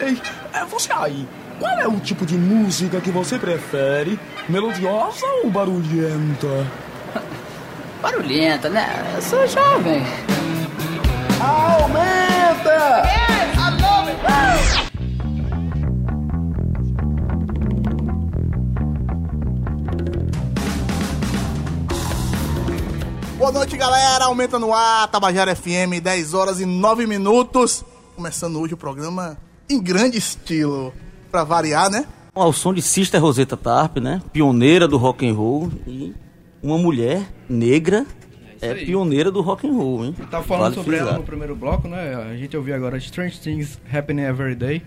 Ei, é você aí, qual é o tipo de música que você prefere? Melodiosa ou barulhenta? Barulhenta, né? Eu sou jovem. Aumenta! Yes, I love it! Boa noite, galera. Aumenta no ar, Tabajara FM, 10 horas e 9 minutos. Começando hoje o programa em grande estilo, pra variar, né? Ao som de Sister Rosetta Tarp, né? Pioneira do rock and roll e uma mulher negra é, pioneira do rock and roll, hein? Tava falando vale sobre frisar. ela no primeiro bloco, né? A gente ouviu agora Strange Things Happening Every Day.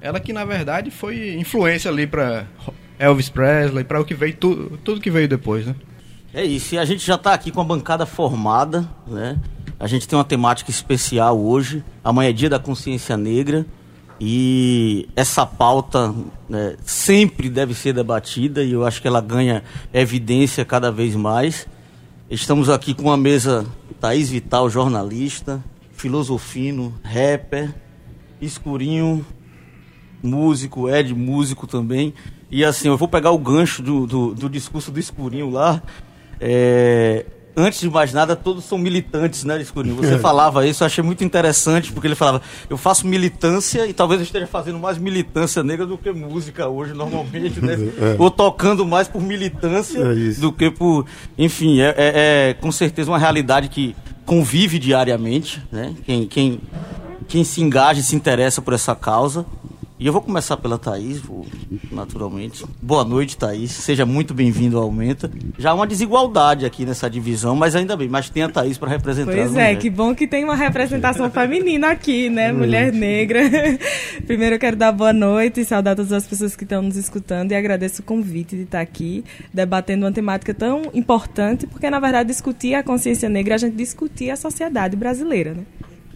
Ela que na verdade foi influência ali para Elvis Presley, para o que veio tu, tudo que veio depois, né? É isso, e a gente já está aqui com a bancada formada, né? A gente tem uma temática especial hoje. Amanhã é dia da consciência negra. E essa pauta né, sempre deve ser debatida e eu acho que ela ganha evidência cada vez mais. Estamos aqui com uma mesa Thaís Vital, jornalista, filosofino, rapper, escurinho, músico, Ed, músico também. E assim, eu vou pegar o gancho do, do, do discurso do escurinho lá é, antes de mais nada, todos são militantes, né, Escurinho? Você é. falava isso, eu achei muito interessante, porque ele falava, eu faço militância e talvez eu esteja fazendo mais militância negra do que música hoje, normalmente, né? É. Ou tocando mais por militância é do que por. Enfim, é, é, é, com certeza uma realidade que convive diariamente, né? Quem, quem, quem se engaja e se interessa por essa causa. E eu vou começar pela Thaís, naturalmente. Boa noite, Thaís. Seja muito bem-vindo ao Aumenta. Já há uma desigualdade aqui nessa divisão, mas ainda bem, mas tem a Thaís para representar. Pois é, que bom que tem uma representação feminina aqui, né? Mulher negra. Primeiro eu quero dar boa noite e saudar todas as pessoas que estão nos escutando e agradeço o convite de estar aqui debatendo uma temática tão importante, porque na verdade discutir a consciência negra, a gente discutir a sociedade brasileira, né?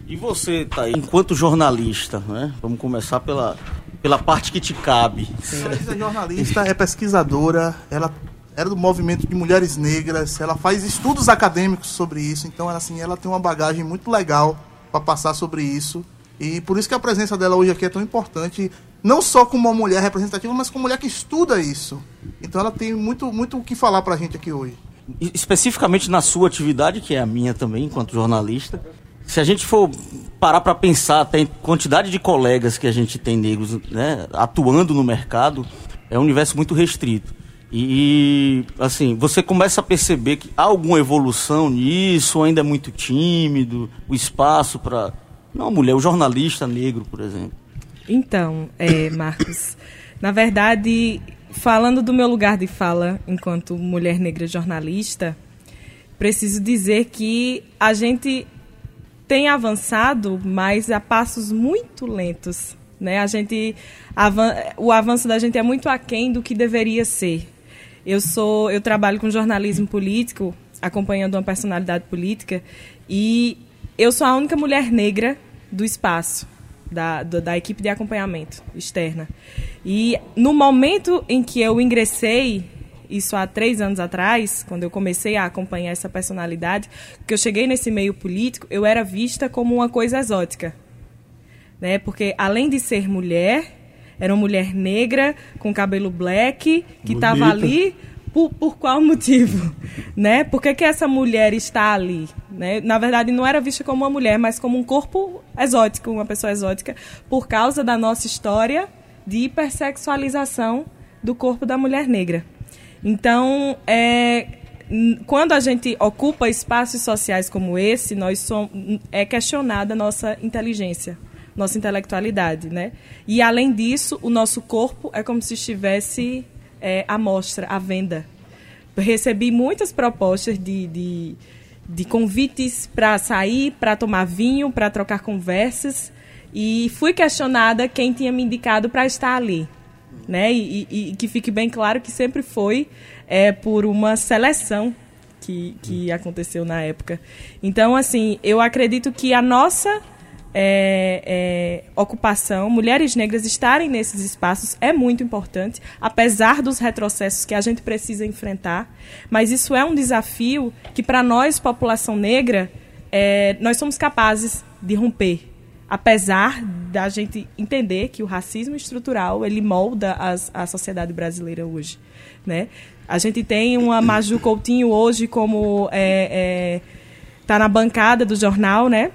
E você, tá aí, enquanto jornalista, né? Vamos começar pela, pela parte que te cabe. Ela é jornalista, é pesquisadora, ela era do movimento de mulheres negras, ela faz estudos acadêmicos sobre isso, então ela, assim, ela tem uma bagagem muito legal para passar sobre isso. E por isso que a presença dela hoje aqui é tão importante, não só como uma mulher representativa, mas como mulher que estuda isso. Então ela tem muito, muito o que falar para a gente aqui hoje. Especificamente na sua atividade, que é a minha também, enquanto jornalista, se a gente for parar para pensar, tem quantidade de colegas que a gente tem negros né, atuando no mercado, é um universo muito restrito. E, assim, você começa a perceber que há alguma evolução nisso, ainda é muito tímido, o espaço para. Não, mulher, o jornalista negro, por exemplo. Então, é, Marcos, na verdade, falando do meu lugar de fala enquanto mulher negra jornalista, preciso dizer que a gente tem avançado, mas a passos muito lentos. Né? A gente, o avanço da gente é muito aquém do que deveria ser. Eu sou, eu trabalho com jornalismo político, acompanhando uma personalidade política, e eu sou a única mulher negra do espaço. Da, da, da, equipe de acompanhamento externa. E no momento em que eu ingressei isso há três anos atrás, quando eu comecei a acompanhar essa personalidade, que eu cheguei nesse meio político, eu era vista como uma coisa exótica. Né? Porque, além de ser mulher, era uma mulher negra, com cabelo black, que estava ali por, por, qual motivo? Né? Por que, que essa mulher está ali? Né? Na verdade, não era vista como uma mulher, mas como um corpo exótico, uma pessoa exótica, por causa da nossa história de hipersexualização do corpo da mulher negra. Então, é, quando a gente ocupa espaços sociais como esse, nós somos, é questionada a nossa inteligência, nossa intelectualidade, né? E além disso, o nosso corpo é como se estivesse é, à mostra, à venda. Recebi muitas propostas de, de, de convites para sair, para tomar vinho, para trocar conversas, e fui questionada quem tinha me indicado para estar ali né? E, e, e, que fique bem claro que sempre foi é, por uma seleção que, que aconteceu na época. Então, assim, eu acredito que a nossa é, é, ocupação, mulheres negras estarem nesses espaços é muito importante, apesar dos retrocessos que a gente precisa enfrentar. Mas isso é um desafio que, para nós, população negra, é, nós somos capazes de romper apesar da gente entender que o racismo estrutural ele molda as, a sociedade brasileira hoje, né? A gente tem uma Maju Coutinho hoje como é, é, tá na bancada do jornal, né?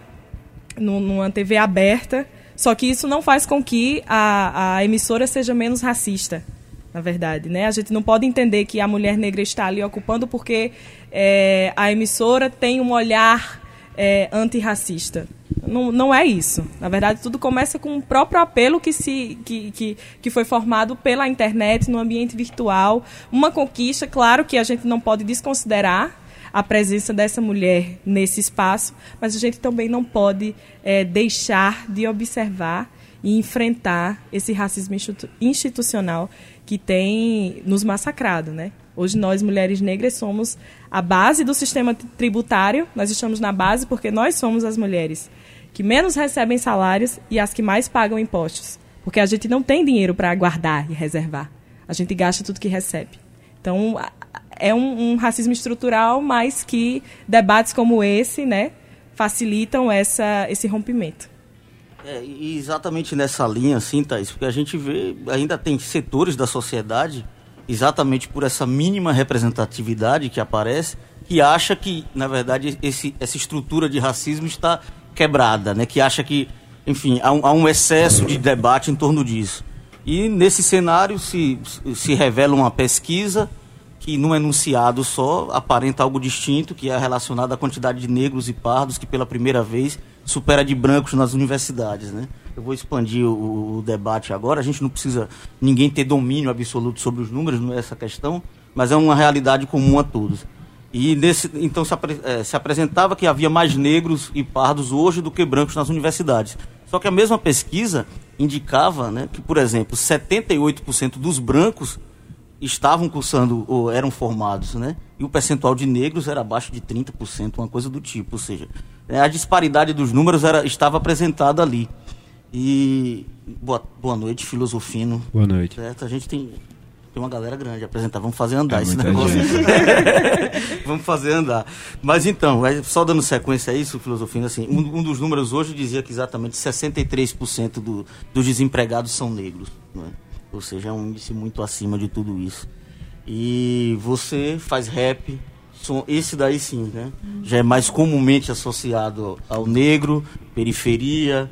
Numa TV aberta. Só que isso não faz com que a, a emissora seja menos racista, na verdade, né? A gente não pode entender que a mulher negra está ali ocupando porque é, a emissora tem um olhar é, antirracista. Não, não é isso. Na verdade, tudo começa com o próprio apelo que, se, que, que, que foi formado pela internet, no ambiente virtual. Uma conquista, claro que a gente não pode desconsiderar a presença dessa mulher nesse espaço, mas a gente também não pode é, deixar de observar e enfrentar esse racismo institucional que tem nos massacrado, né? Hoje nós, mulheres negras, somos a base do sistema tributário. Nós estamos na base porque nós somos as mulheres que menos recebem salários e as que mais pagam impostos. Porque a gente não tem dinheiro para guardar e reservar. A gente gasta tudo que recebe. Então, é um, um, racismo estrutural, mas que debates como esse, né, facilitam essa, esse rompimento. É, exatamente nessa linha, assim, Thaís, porque a gente vê, ainda tem setores da sociedade exatamente por essa mínima representatividade que aparece, que acha que, na verdade, esse, essa estrutura de racismo está quebrada, né? que acha que, enfim, há um, há um excesso de debate em torno disso. E nesse cenário se, se revela uma pesquisa que, num enunciado só, aparenta algo distinto, que é relacionado à quantidade de negros e pardos que, pela primeira vez, supera de brancos nas universidades. Né? Eu vou expandir o, o, debate agora. A gente não precisa ninguém ter domínio absoluto sobre os números, não é essa questão, mas é uma realidade comum a todos. E nesse, então se, apre, é, se apresentava que havia mais negros e pardos hoje do que brancos nas universidades. Só que a mesma pesquisa indicava né, que, por exemplo, 78% dos brancos estavam cursando ou eram formados, né? E o percentual de negros era abaixo de 30%, uma coisa do tipo. Ou seja, a disparidade dos números era, estava apresentada ali. E boa, boa noite, Filosofino. Boa noite. Certo? A gente tem, tem uma galera grande apresentar. Vamos fazer andar é esse negócio. Vamos fazer andar. Mas então, só dando sequência a isso, Filosofino, assim, um, um dos números hoje dizia que exatamente 63% do, dos desempregados são negros. Não é? Ou seja, é um índice muito acima de tudo isso. E você faz rap, esse daí sim, né? Já é mais comumente associado ao negro, periferia,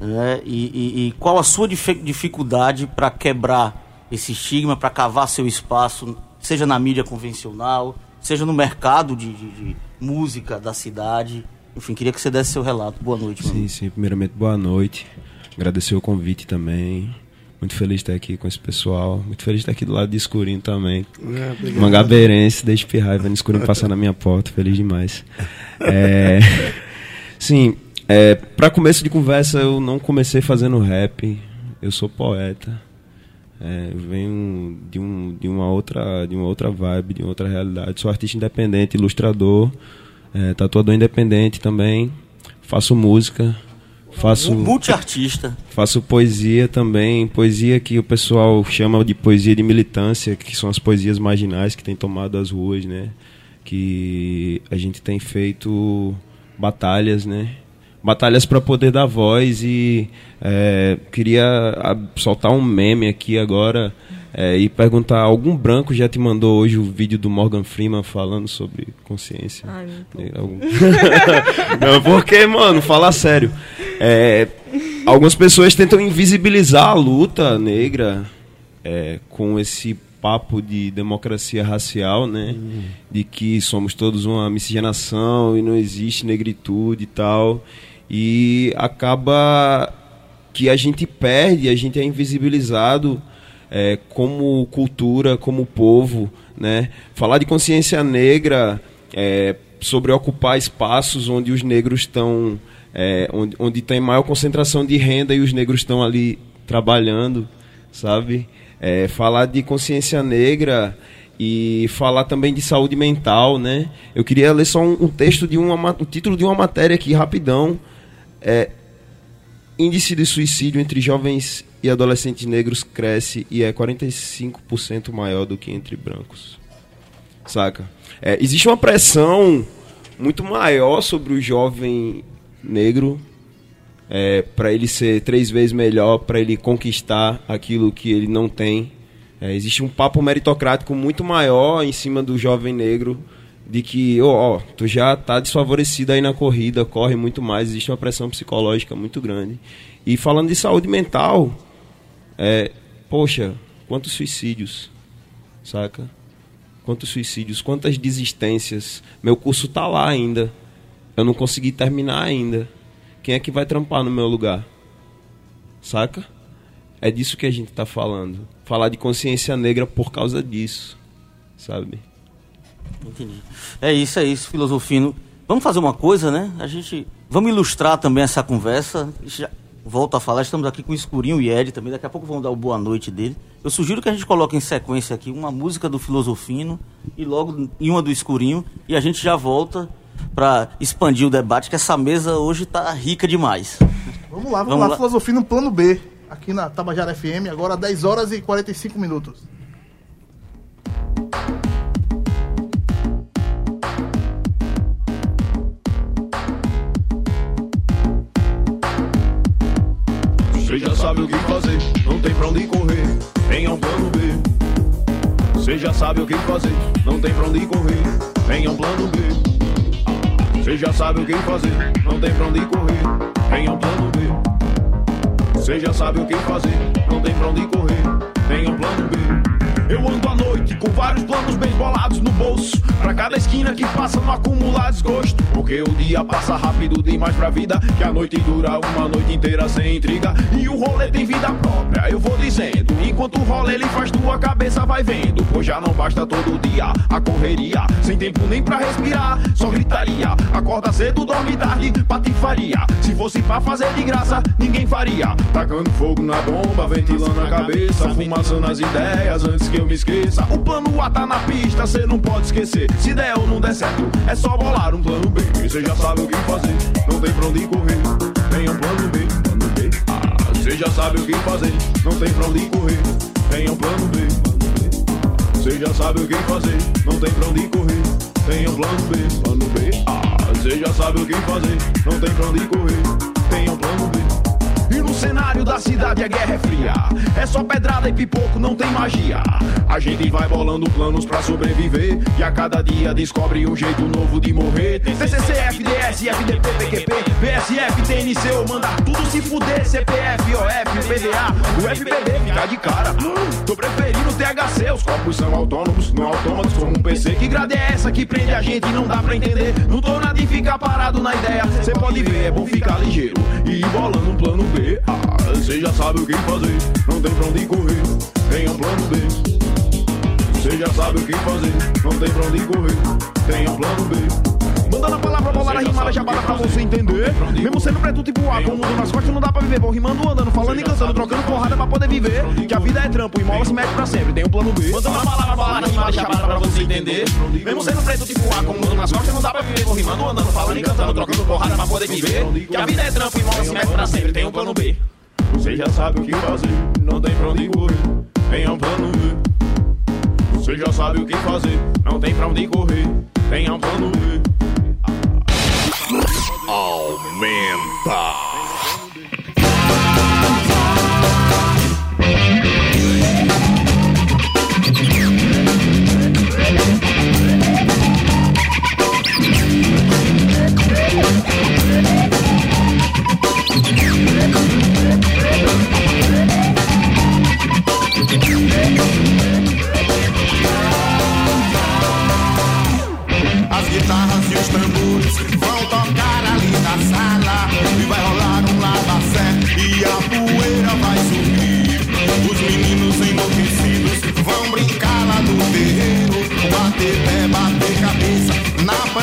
né? E, e, e qual a sua dificuldade para quebrar esse estigma, para cavar seu espaço, seja na mídia convencional, seja no mercado de, de, de, música da cidade? Enfim, queria que você desse seu relato. Boa noite, Sim, amigo. sim. Primeiramente, boa noite. Agradecer o convite também. Muito feliz de estar aqui com esse pessoal. Muito feliz de estar aqui do lado de Escurinho também. É, Mangabeirense, deixa pirrar, vendo Escurinho passar na minha porta. Feliz demais. É, sim, é, para começo de conversa, eu não comecei fazendo rap. Eu sou poeta. É, venho de, um, de, uma outra, de uma outra vibe, de uma outra realidade. Sou artista independente, ilustrador, é, tatuador independente também. Faço música. Faço multiartista. Faço poesia também, poesia que o pessoal chama de poesia de militância, que são as poesias marginais que têm tomado as ruas, né? Que a gente tem feito batalhas, né? Batalhas para poder dar voz e é, queria soltar um meme aqui agora é, e perguntar algum branco já te mandou hoje o vídeo do Morgan Freeman falando sobre consciência? Ai, Algum... não porque mano fala sério. É, algumas pessoas tentam invisibilizar a luta negra é, com esse papo de democracia racial, né? Uhum. De que somos todos uma miscigenação e não existe negritude e tal e acaba que a gente perde, a gente é invisibilizado é, como cultura, como povo, né? Falar de consciência negra, é, sobre ocupar espaços onde os negros estão, é, onde, onde tem maior concentração de renda e os negros estão ali trabalhando, sabe? É, falar de consciência negra e falar também de saúde mental, né? Eu queria ler só um, um texto de uma, um título de uma matéria aqui rapidão é, índice de suicídio entre jovens e adolescentes negros cresce e é 45% maior do que entre brancos. Saca? É, existe uma pressão muito maior sobre o jovem negro é, para ele ser três vezes melhor, para ele conquistar aquilo que ele não tem. É, existe um papo meritocrático muito maior em cima do jovem negro de que, ó, oh, oh, tu já tá desfavorecido aí na corrida, corre muito mais, existe uma pressão psicológica muito grande. E falando de saúde mental, é, poxa, quantos suicídios, saca? Quantos suicídios, quantas desistências. Meu curso tá lá ainda. Eu não consegui terminar ainda. Quem é que vai trampar no meu lugar? Saca? É disso que a gente tá falando. Falar de consciência negra por causa disso, sabe? Entendi. É isso, é isso, filosofino. Vamos fazer uma coisa, né? A gente. Vamos ilustrar também essa conversa. Já volto a falar, estamos aqui com o Escurinho e Ed também. Daqui a pouco vamos dar o boa noite dele. Eu sugiro que a gente coloque em sequência aqui uma música do Filosofino e logo em uma do Escurinho. E a gente já volta para expandir o debate, que essa mesa hoje está rica demais. Vamos lá, vamos, vamos lá, lá. Filosofino Plano B, aqui na Tabajara FM, agora 10 horas e 45 minutos. Você já sabe o que fazer, não tem pra onde correr. Venha um plano B. Você já sabe o que fazer, não tem pra onde correr. Venha um plano B. Você já sabe o que fazer, não tem pra onde correr. Venha um plano B. Você já sabe o que fazer, não tem pra onde correr. Venha um plano B. Eu ando à noite com vários planos bem bolados no bolso. Pra cada esquina que passa não acumular desgosto. Porque o dia passa rápido demais pra vida. Que a noite dura uma noite inteira sem intriga. E o rolê tem vida própria, eu vou dizendo. Enquanto o rolê ele faz, tua cabeça vai vendo. Pois já não basta todo dia a correria. Sem tempo nem pra respirar, só gritaria. Acorda cedo, dorme tarde, patifaria. Se fosse pra fazer de graça, ninguém faria. Tacando fogo na bomba, ventilando a cabeça, fumaçando as ideias antes que eu me esqueça. O plano A tá na pista, cê não pode esquecer. Se der ou não der certo, é só bolar um plano B. E cê já sabe o que fazer, não tem pra onde correr. Tem um plano B, plano B. Ah, cê já sabe o que fazer, não tem pra onde correr. Tem um plano B, plano B. Cê já sabe o que fazer, não tem pra onde correr. Tem um plano B, plano B. Ah, cê já sabe o que fazer, não tem pra onde correr. Tem um plano B. E no cenário da cidade a guerra é fria. É só pedrada e pipoco, não tem magia. A gente vai bolando planos pra sobreviver. E a cada dia descobre um jeito novo de morrer. TCC, FDS, FDP, PQP, BSF, TNC, ou mandar tudo se fuder. CPF, OF, PDA, o FBB fica de cara. Tô preferindo THC, os corpos são autônomos, não autômatos como um PC. Que grade é essa que prende a gente? Não dá pra entender. Não tô nada de ficar parado na ideia. Cê pode ver, é bom ficar ligeiro e ir bolando um plano B. Você já sabe o que fazer, não tem pra onde correr. Tenha um plano B. Você já sabe o que fazer, não tem pra onde correr. Tenha um plano B. Mandando a palavra bolar a rimada jabada pra você entender. Mesmo sendo preto tipo A, com o mundo nas costas não dá pra viver. Vou rimando, andando, falando e cantando, trocando porrada pra poder viver. Que a vida é trampo e mola se mete pra sempre. Tem um plano B. Mandando a palavra bolar a rimada jabada pra você entender. Mesmo sendo preto tipo A, com o mundo nas costas não dá pra viver. Vou rimando, andando, falando e cantando, trocando porrada pra poder viver. Que a vida é trampo e mola se mete pra sempre. Tem um plano B. Você já sabe o que fazer, não tem pra onde correr. Tem um plano B. Você já sabe o que fazer, não tem pra onde correr. Tem um plano B. Aumenta. As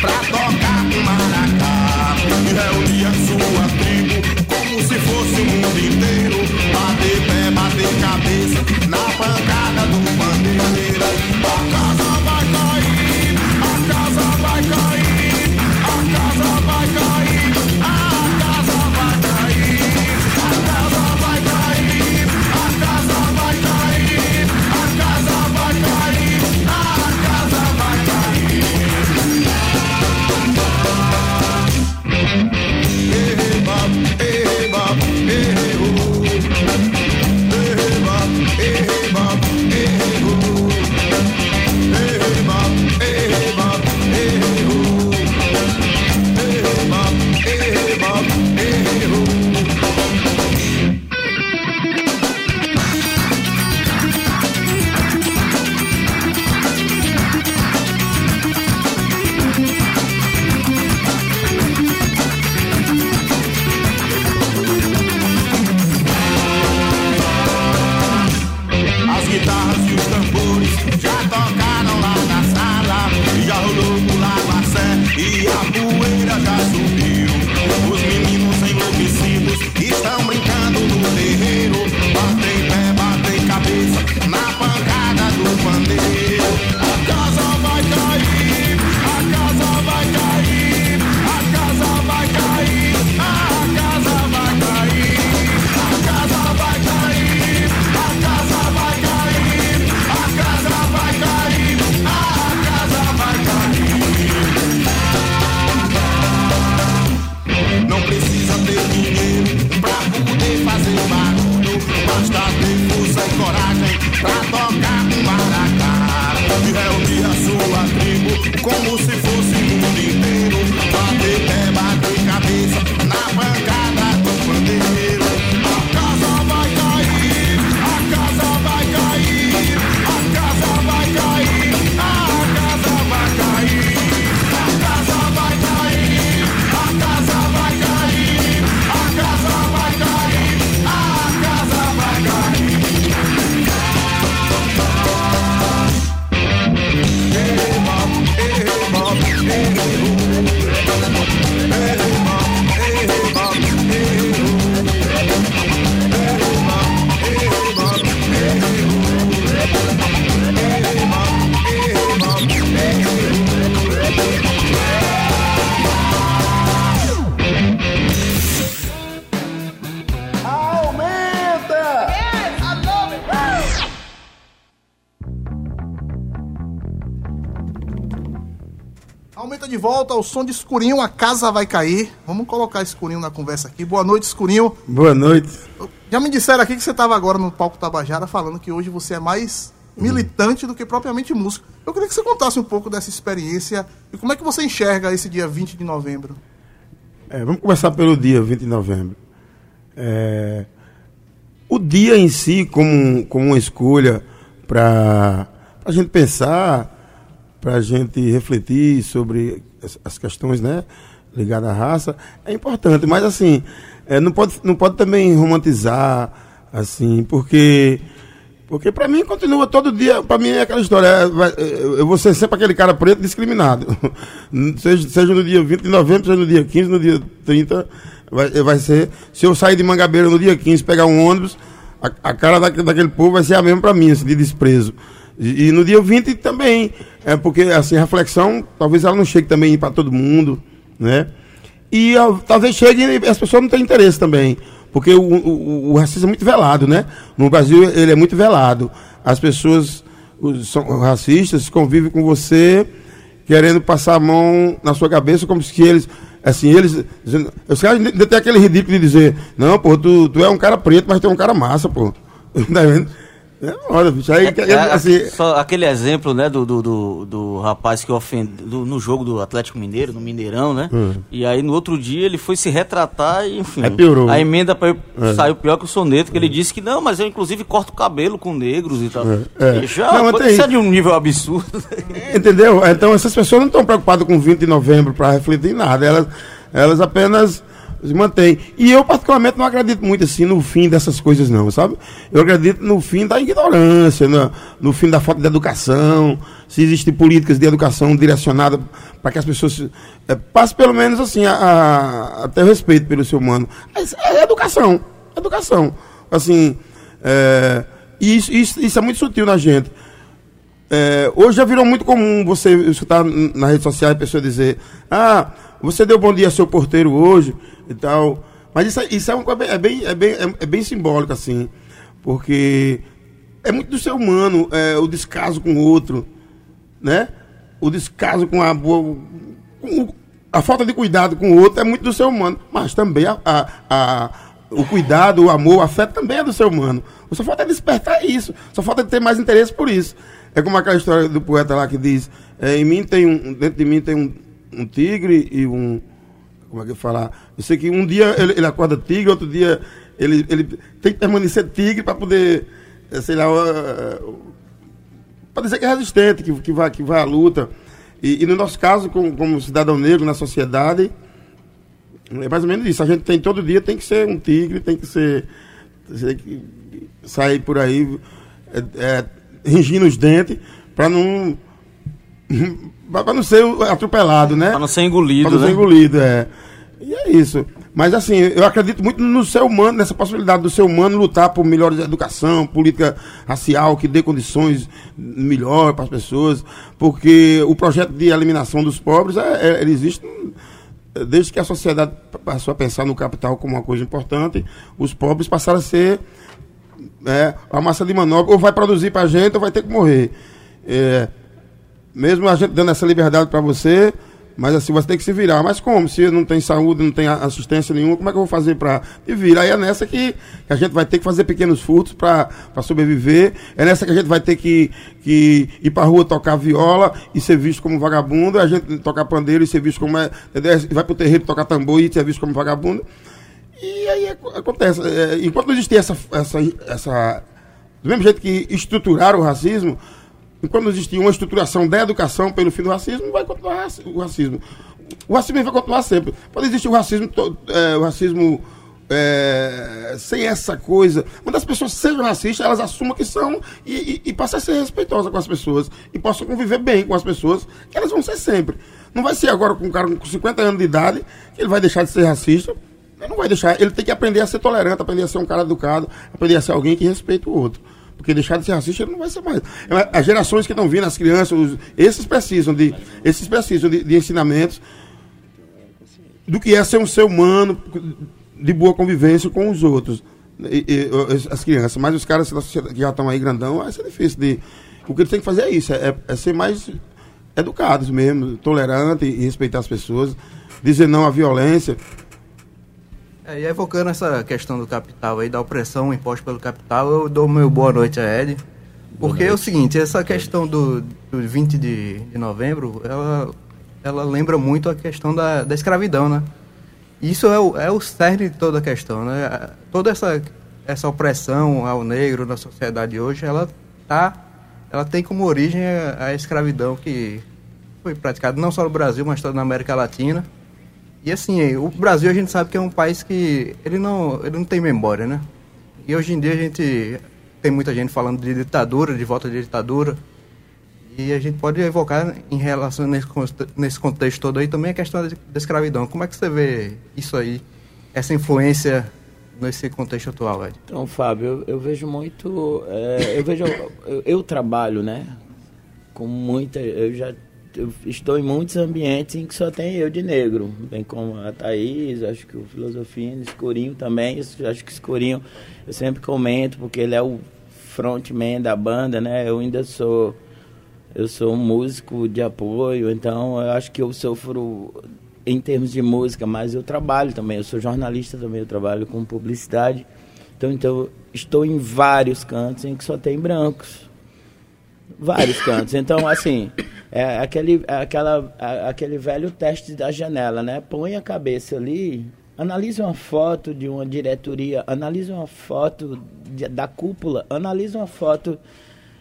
pra tocar Força e coragem pra tocar um maracá. E reunir a sua tribo como se fosse o mundo inteiro. Volta o som de escurinho, a casa vai cair. Vamos colocar escurinho na conversa aqui. Boa noite, escurinho. Boa noite. Já me disseram aqui que você estava agora no palco Tabajara falando que hoje você é mais militante do que propriamente músico. Eu queria que você contasse um pouco dessa experiência e como é que você enxerga esse dia 20 de novembro. É, vamos começar pelo dia 20 de novembro. É, o dia em si, como, como uma escolha para a gente pensar, para a gente refletir sobre as, questões né, ligadas à raça, é importante. Mas, assim, é, não, pode, não pode também romantizar, assim, porque. Porque para mim continua todo dia, para mim é aquela história, é, vai- eu vou ser sempre aquele cara preto discriminado. seja, seja no dia 20 de novembro, seja no dia 15, no dia 30, vai, vai ser. Se eu sair de Mangabeira no dia 15 pegar um ônibus, a, a cara daquele, daquele povo vai ser a mesma para mim, assim, de desprezo. E, e no dia 20 também, é porque assim, a reflexão, talvez ela não chegue também para todo mundo, né? E ó, talvez chegue e as pessoas não têm interesse também. Porque o, o, o racismo é muito velado, né? No Brasil ele é muito velado. As pessoas os, são racistas convivem com você querendo passar a mão na sua cabeça como se eles. Assim, eles. Os caras ainda tem aquele ridículo de dizer, não, pô, tu, tu é um cara preto, mas tu é um cara massa, pô. Tá vendo? É, olha, bicho, aí, É, assim, só aquele exemplo, né, do, do, do, do rapaz que ofendeu no jogo do Atlético Mineiro, no Mineirão, né? Hum. E aí no outro dia ele foi se retratar e, enfim. Aí piorou. A emenda pra É. saiu pior que o soneto, que ele disse que não, mas eu inclusive corto o cabelo com negros e tal. É, é. Bicho, Não, mas pô, tem- isso é de um nível absurdo. Entendeu? Então essas pessoas não estão preocupadas com 20 de novembro para refletir em nada. Elas, elas apenas se mantêm. E eu, particularmente, não acredito muito assim no fim dessas coisas, não, sabe? Eu acredito no fim da ignorância, no, no fim da falta de educação, se existem políticas de educação direcionadas para que as pessoas eh, passem pelo menos assim a, a, a ter respeito pelo ser humano. Mas é educação. Educação. Assim, é, isso, isso, isso é muito sutil na gente. É, hoje já virou muito comum você escutar na rede social a pessoa dizer: Ah, você deu bom dia ao seu porteiro hoje e tal. Mas isso, é- isso é, é, bem, é, bem, é, é bem simbólico, assim. Porque é muito do ser humano é, o descaso com o outro, né? O descaso com a boa. com a falta de cuidado com o outro é muito do ser humano. Mas também a, a- a- o cuidado, o amor, o afeto também é do ser humano. Só falta é despertar isso. Só falta ter mais interesse por isso. É como aquela história do poeta lá que diz: é, em mim tem um, dentro de mim tem um, um tigre e um. Como é que eu falar? Eu sei que um dia ele, ele acorda tigre, outro dia ele, ele tem que permanecer tigre para poder, eh, sei lá, para dizer que é resistente, que, que, vai, que vai à luta. E, e no nosso caso, como, como cidadão negro na sociedade, é mais ou menos isso. A gente tem todo dia tem que ser um tigre, tem que ser. tem que sair por aí. é, é, ringindo os dentes para não para não ser atropelado, né? Para não ser engolido, Para não né? ser engolido, é. E é isso. Mas assim, eu acredito muito no ser humano, nessa possibilidade do ser humano lutar por melhor educação, política racial que dê condições melhor para as pessoas, porque o projeto de eliminação dos pobres é, é- ele existe desde que a sociedade passou a pensar no capital como uma coisa importante, os pobres passaram a ser é, a massa de manobra, ou vai produzir para a gente ou vai ter que morrer. É, mesmo a gente dando essa liberdade para você, mas assim, você tem que se virar. Mas como? Se não tem saúde, não tem assistência nenhuma, como é que eu vou fazer para te virar? Aí é nessa que, que a gente vai ter que fazer pequenos furtos para sobreviver. É nessa que a gente vai ter que, que ir para rua tocar viola e ser visto como vagabundo. A gente tocar pandeiro e ser visto como. É, vai para o terreiro tocar tambor e ser visto como vagabundo. E aí ac- acontece. é, enquanto não existir essa, essa, essa. Do mesmo jeito que estruturaram o racismo, enquanto existir uma estruturação da educação pelo fim do racismo, vai continuar o racismo. O racismo vai continuar sempre. Pode existir o racismo, é, o racismo é, sem essa coisa. Quando as pessoas sejam racistas, elas assumam que são e, e, e passem a ser respeitosas com as pessoas e possam conviver bem com as pessoas, que elas vão ser sempre. Não vai ser agora com um cara com 50 anos de idade que ele vai deixar de ser racista. Ele não vai deixar. Ele tem que aprender a ser tolerante, aprender a ser um cara educado, aprender a ser alguém que respeita o outro. Porque deixar de ser racista ele não vai ser mais. É, As gerações que estão vindo, as crianças, os- esses precisam de, esses precisam de, de ensinamentos do que é ser um ser humano de boa convivência com os outros. E- e, as- as crianças. Mas os caras que já estão aí grandão, vai ser difícil de. O que eles têm que fazer é isso, é, é ser mais educados mesmo, tolerante e respeitar as pessoas, dizer não à violência. É, e evocando essa questão do capital aí, da opressão imposta pelo capital, eu dou meu boa noite a Ed. Porque é o seguinte, essa questão do, do 20 de, de novembro, ela, ela lembra muito a questão da, da escravidão, né? Isso é o, é o cerne de toda a questão, né? Toda essa, essa opressão ao negro na sociedade hoje, ela tá, ela tem como origem a, a escravidão que foi praticada não só no Brasil, mas toda na América Latina. E assim, o Brasil a gente sabe que é um país que ele não, ele não tem memória, né? E hoje em dia a gente tem muita gente falando de ditadura, de volta de ditadura. E a gente pode evocar em relação nesse, nesse contexto todo aí também a questão da, da escravidão. Como é que você vê isso aí, essa influência nesse contexto atual, Ed? Então, Fábio, eu, eu vejo muito. é, eu vejo. Eu, eu trabalho, né? Com muita. Eu já estou em muitos ambientes em que só tem eu de negro. Bem como a Thaís, acho que o Filosofia, o Escurinho também. Acho que Escurinho eu sempre comento, porque ele é o frontman da banda, né? Eu ainda sou. Eu sou um músico de apoio, então eu acho que eu sofro em termos de música, mas eu trabalho também, eu sou jornalista também, eu trabalho com publicidade. Então, então estou em vários cantos em que só tem brancos. Vários cantos. Então, assim, é aquele, aquela, aquele velho teste da janela, né? Põe a cabeça ali, analise uma foto de uma diretoria, analise uma foto de- da cúpula, analise uma foto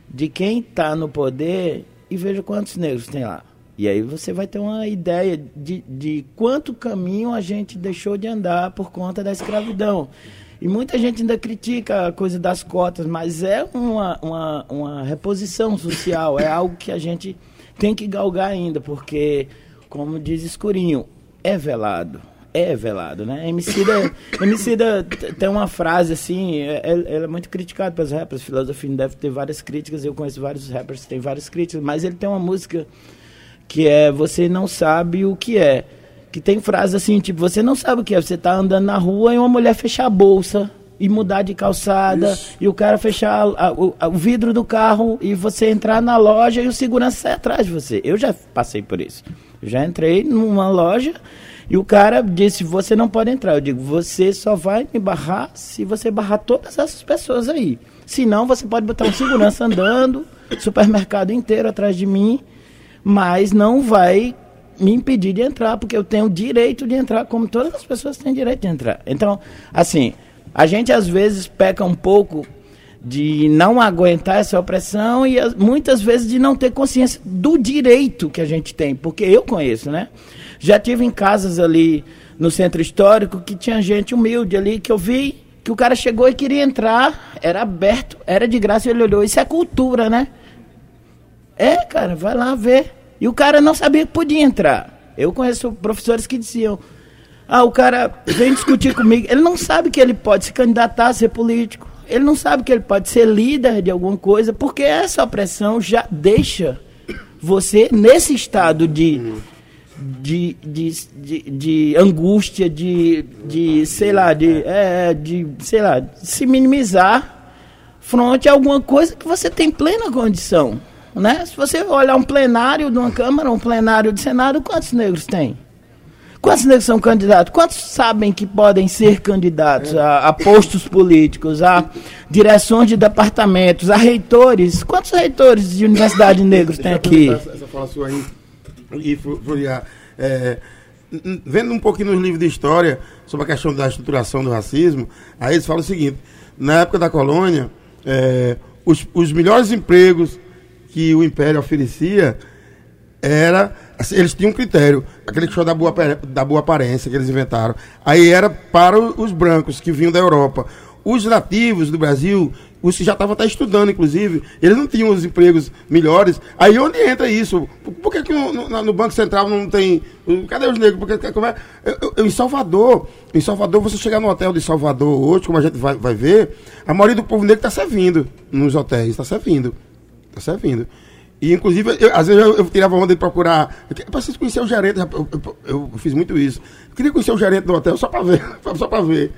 de quem está no poder e veja quantos negros tem lá. E aí você vai ter uma ideia de, de quanto caminho a gente deixou de andar por conta da escravidão. E muita gente ainda critica a coisa das cotas, mas é uma, uma, uma reposição social, é algo que a gente tem que galgar ainda, porque, como diz Escurinho, é velado. É velado, né? Emicida t- tem uma frase assim, é- é- ele é muito criticado pelos rappers, filosofia deve ter várias críticas, eu conheço vários rappers que têm várias críticas, mas ele tem uma música que é Você Não Sabe O Que É. Que tem frase assim, tipo, você não sabe o que é, você tá andando na rua e uma mulher fechar a bolsa e mudar de calçada, e o cara fechar a- o, a- o vidro do carro e você entrar na loja e o segurança sai atrás de você. Eu já passei por isso. Eu já entrei numa loja e o cara disse, você não pode entrar. Eu digo, você só vai me barrar se você barrar todas essas pessoas aí. Senão você pode botar um segurança andando, supermercado inteiro atrás de mim, mas não vai me impedir de entrar, porque eu tenho o direito de entrar, como todas as pessoas têm direito de entrar. Então, assim, a gente às vezes peca um pouco de não aguentar essa opressão e as- muitas vezes de não ter consciência do direito que a gente tem, porque eu conheço, né? Já tive em casas ali no centro histórico que tinha gente humilde ali que eu vi que o cara chegou e queria entrar, era aberto, era de graça, ele olhou, isso é cultura, né? É, cara, vai lá ver. E o cara não sabia que podia entrar. Eu conheço professores que diziam, ah, o cara vem discutir comigo, ele não sabe que ele pode se candidatar a ser político. Ele não sabe que ele pode ser líder de alguma coisa, porque essa opressão já deixa você nesse estado de de, de, de, de angústia, de, de, sei lá, de, é, de, sei lá, de se minimizar frente a alguma coisa que você tem plena condição. Né? Se você olhar um plenário de uma Câmara, um plenário do Senado, quantos negros tem? Quantos negros são candidatos? Quantos sabem que podem ser candidatos a, a postos políticos, a direções de departamentos, a reitores? Quantos reitores de universidade negros tem aqui? Essa, fala sua aí, e Floriar, é, vendo um pouquinho nos livros de história sobre a questão da estruturação do racismo, aí eles falam o seguinte: na época da colônia, é, os, os melhores empregos que o império oferecia era eles tinham um critério, aquele show da boa, da boa aparência que eles inventaram. Aí era para os brancos que vinham da Europa. Os nativos do Brasil, os que já estavam até estudando, inclusive, eles não tinham os empregos melhores. Aí onde entra isso? Por, que, que no, no- no Banco Central não tem. Cadê os negros? Porque, como é? Eu- eu- em Salvador, em Salvador, você chegar no hotel de Salvador hoje, como a gente vai, vai ver, a maioria do povo negro está servindo nos hotéis, está servindo. Está servindo. E, inclusive, eu- às vezes eu, eu tirava onda de procurar. Eu preciso conhecer o gerente. Eu, eu- eu fiz muito isso. Eu queria conhecer o gerente do hotel só para ver. Só para ver.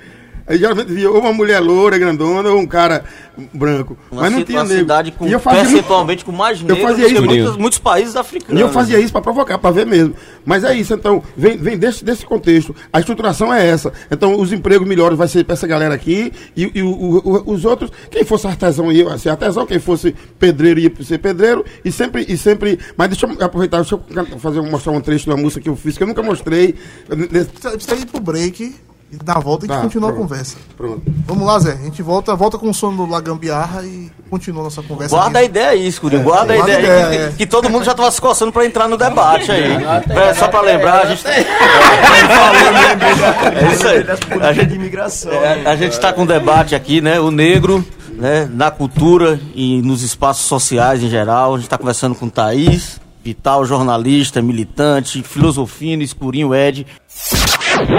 Aí geralmente via ou uma mulher loura, grandona, ou um cara branco. Uma, mas não tinha uma negro. cidade com, e eu fazia, muito- percentualmente com mais eu negros fazia do que isso. muitos, muitos países africanos. E eu fazia isso para provocar, para ver mesmo. Mas é isso, então, vem, vem desse, desse contexto. A estruturação é essa. Então, os empregos melhores vai ser para essa galera aqui, e, e o- o- o- os outros, quem fosse artesão ia ser artesão, quem fosse pedreiro ia ser pedreiro, e sempre, e sempre. Mas deixa eu aproveitar, deixa eu fazer, mostrar um trecho de uma música que eu fiz, que eu nunca mostrei. Precisa precisa ir pro break e dar a volta e a gente Tá, continua pronto. a conversa. Pronto. Vamos lá, Zé. A gente volta, volta com o som do Lagambiarra e continua a nossa conversa. Guarda a aqui. ideia aí, Escurinho. Guarda a guarda ideia, a aí, ideia, que, é. que todo mundo já estava se coçando para entrar no debate aí. É, só para lembrar, a gente tá- É isso aí. A gente, de imigração. é, a gente está com um debate aqui, né? O negro, né? Na cultura e nos espaços sociais em geral. A gente está conversando com Thaís, Vital, jornalista, militante, filosofino, escurinho, Ed. Eu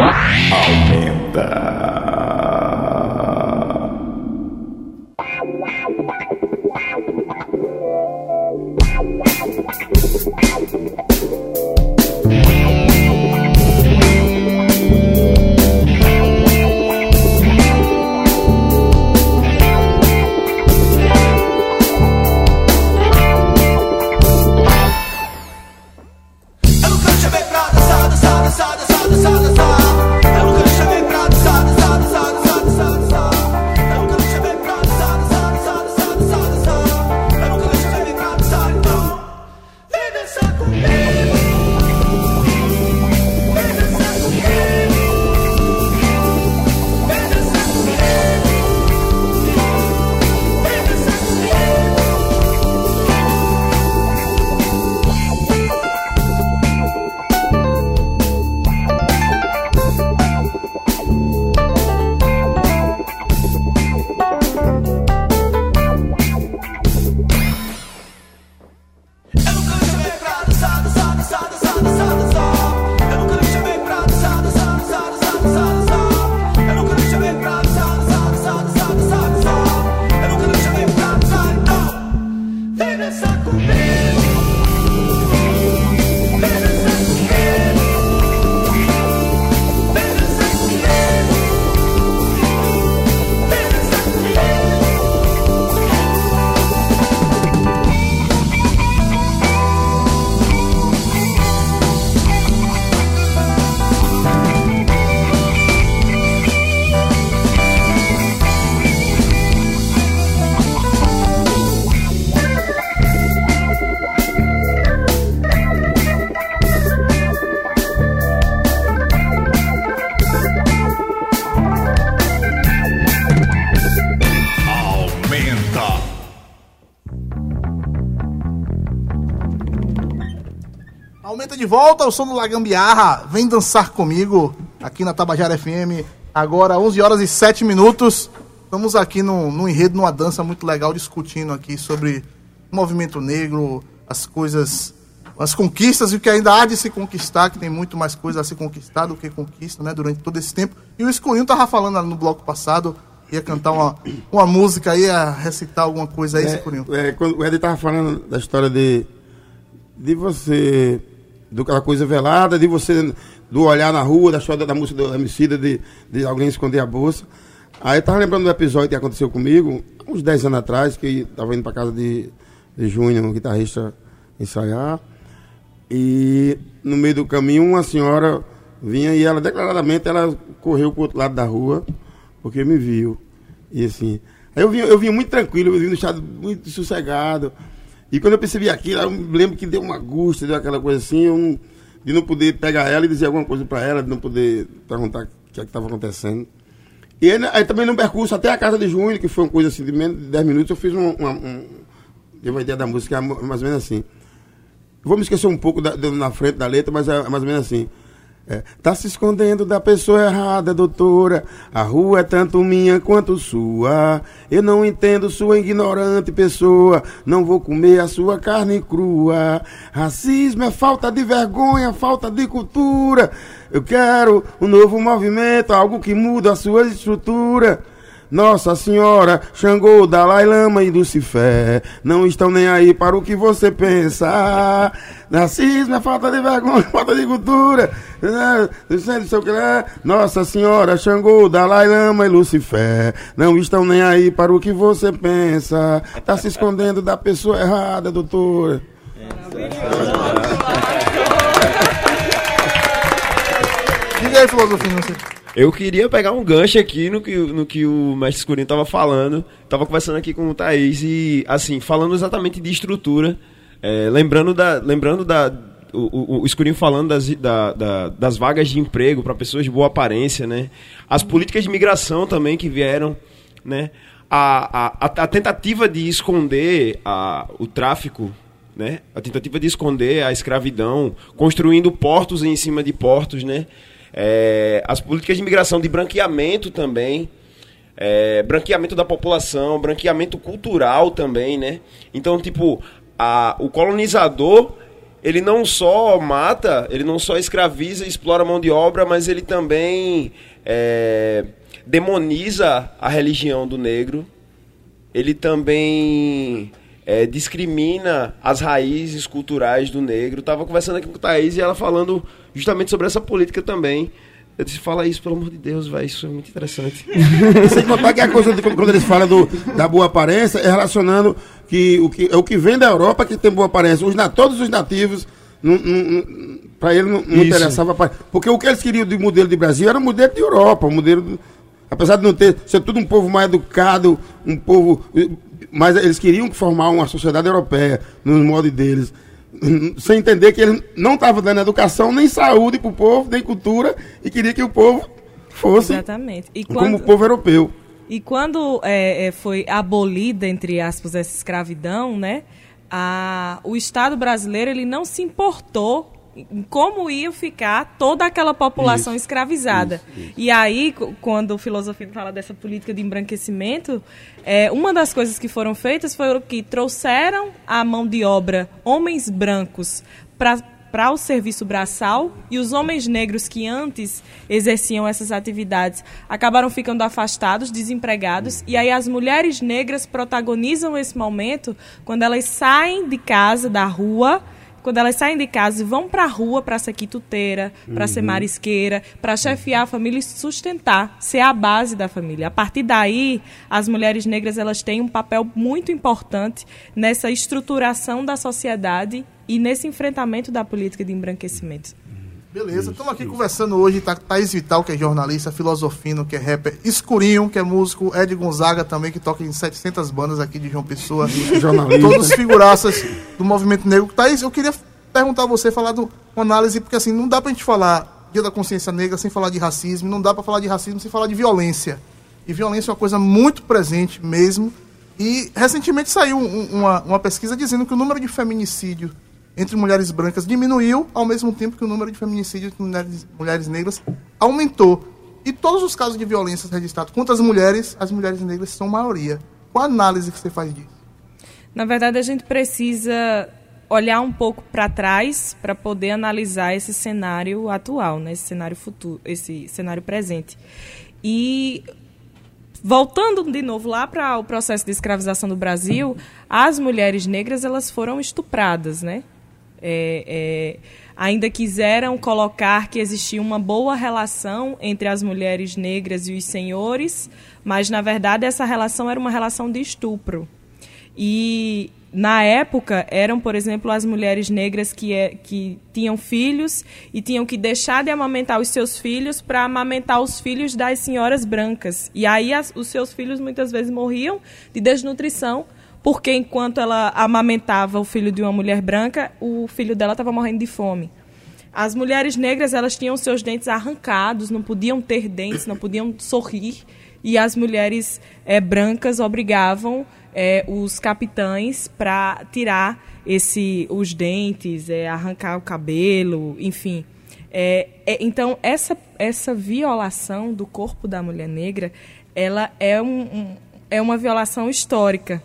volta o som do Lagambiarra. Vem dançar comigo aqui na Tabajara FM, Agora, 11 horas e 7 minutos. Estamos aqui num, num enredo, numa dança muito legal, discutindo aqui sobre o movimento negro, as coisas, as conquistas e o que ainda há de se conquistar, que tem muito mais coisa a se conquistar do que conquista, né, durante todo esse tempo. E o Escurinho tava falando no bloco passado, ia cantar uma, uma música, ia recitar alguma coisa aí, Escurinho. É, quando o Ed tava falando da história de, de você, do aquela coisa velada, de você, do olhar na rua, da história da música do homicida, de, de alguém esconder a bolsa. Aí eu tava lembrando do episódio que aconteceu comigo, uns 10 anos atrás, que tava indo pra casa de, de Júnior, um guitarrista, ensaiar. E no meio do caminho uma senhora vinha e ela declaradamente ela correu pro outro lado da rua, porque me viu. E assim. Aí eu vinha, eu vinha muito tranquilo, eu vinha no estado muito sossegado. E quando eu percebi aquilo, eu me lembro que deu uma angústia, deu aquela coisa assim, eu de não poder pegar ela e dizer alguma coisa para ela, de não poder perguntar o que é estava acontecendo. E aí, aí também no percurso até a casa de Júnior, que foi uma coisa assim de menos de 10 minutos, eu fiz um, uma, um, uma ideia da música, é mais ou menos assim. Vou me esquecer um pouco da, na frente da letra, mas é mais ou menos assim. É, tá se escondendo da pessoa errada, doutora. A rua é tanto minha quanto sua. Eu não entendo sua ignorante pessoa. Não vou comer a sua carne crua. Racismo é falta de vergonha, falta de cultura. Eu quero um novo movimento, algo que muda a sua estrutura. Nossa Senhora, Xangô, Dalai Lama e Lucifer não estão nem aí para o que você pensa. Racismo é falta de vergonha, falta de cultura. né? Nossa Senhora, Xangô, Dalai Lama e Lucifer não estão nem aí para o que você pensa. Tá se escondendo da pessoa errada, doutora. Diga aí, filosofia. Eu queria pegar um gancho aqui no que, no que o mestre Escurinho tava falando. Tava conversando aqui com o Thaís e, assim, falando exatamente de estrutura. é, lembrando da. Lembrando da. O, o, o Escurinho falando das, da- da- das vagas de emprego para pessoas de boa aparência, né? As políticas de migração também que vieram, né? A, a, a, a tentativa de esconder a, o tráfico né? A tentativa de esconder a escravidão, construindo portos em cima de portos, né? É, as políticas de imigração, de branqueamento também, é, branqueamento da população, branqueamento cultural também, né? Então, tipo, a, o colonizador, ele não só mata, ele não só escraviza e explora a mão de obra, mas ele também é, demoniza a religião do negro, ele também é, discrimina as raízes culturais do negro. Tava conversando aqui com a Thaís e ela falando justamente sobre essa política também. Eu disse, fala isso, pelo amor de Deus, vai, isso é muito interessante. Sem contar que a coisa de, quando eles falam do, da boa aparência é relacionando que o que é o que vem da Europa que tem boa aparência. Os, na- todos os nativos, para ele não, não interessava. apare- Porque o que eles queriam de modelo de Brasil era o modelo de Europa, o modelo. do- apesar de não ter ser tudo um povo mais educado, um povo. Mas eles queriam formar uma sociedade europeia nos modos deles. Sem entender que eles não estavam dando educação nem saúde para o povo, nem cultura, e queria que o povo fosse Exatamente. E como quando, o povo europeu. e quando é, é, foi abolida, entre aspas, essa escravidão, né? A, o Estado brasileiro ele não se importou como ia ficar toda aquela população Isso, escravizada. E aí, quando o filosofia fala dessa política de embranquecimento, é, uma das coisas que foram feitas foi que trouxeram a mão de obra homens brancos para para o serviço braçal e os homens negros que antes exerciam essas atividades acabaram ficando afastados, desempregados, e aí as mulheres negras protagonizam esse momento quando elas saem de casa, da rua, quando elas saem de casa e vão para a rua para ser quituteira, para ser Uhum. marisqueira, para chefiar a família e sustentar, ser a base da família. A partir daí, as mulheres negras elas têm um papel muito importante nessa estruturação da sociedade e nesse enfrentamento da política de embranquecimento. Beleza, estamos aqui conversando hoje, tá Thaís Vital, que é jornalista, Filosofino, que é rapper, Escurinho, que é músico, Ed Gonzaga também, que toca em 700 bandas aqui de João Pessoa. Jornalista. Todos figuraças do movimento negro. Thaís, eu queria perguntar a você, falar de uma análise, porque assim, não dá pra gente falar Dia da Consciência Negra sem falar de racismo, não dá pra falar de racismo sem falar de violência. E violência é uma coisa muito presente mesmo. E recentemente saiu um- uma, uma pesquisa dizendo que o número de feminicídio entre mulheres brancas diminuiu, ao mesmo tempo que o número de feminicídios entre mulheres, mulheres negras aumentou. E todos os casos de violência registrados contra as mulheres, as mulheres negras são maioria. Qual a análise que você faz disso? Na verdade, a gente precisa olhar um pouco para trás para poder analisar esse cenário atual, né? esse cenário futuro, esse cenário presente. E voltando de novo lá para o processo de escravização do Brasil, as mulheres negras elas foram estupradas, né? É, é, ainda quiseram colocar que existia uma boa relação entre as mulheres negras e os senhores, mas na verdade essa relação era uma relação de estupro. E na época eram, por exemplo, as mulheres negras que, é, que tinham filhos e tinham que deixar de amamentar os seus filhos para amamentar os filhos das senhoras brancas. E aí as, os seus filhos muitas vezes morriam de desnutrição, porque enquanto ela amamentava o filho de uma mulher branca, o filho dela estava morrendo de fome. As mulheres negras elas tinham seus dentes arrancados, não podiam ter dentes, não podiam sorrir, e as mulheres é, brancas obrigavam é, os capitães para tirar esse, os dentes, é, arrancar o cabelo, enfim. É, então, essa, essa violação do corpo da mulher negra, ela é, um, um é uma violação histórica.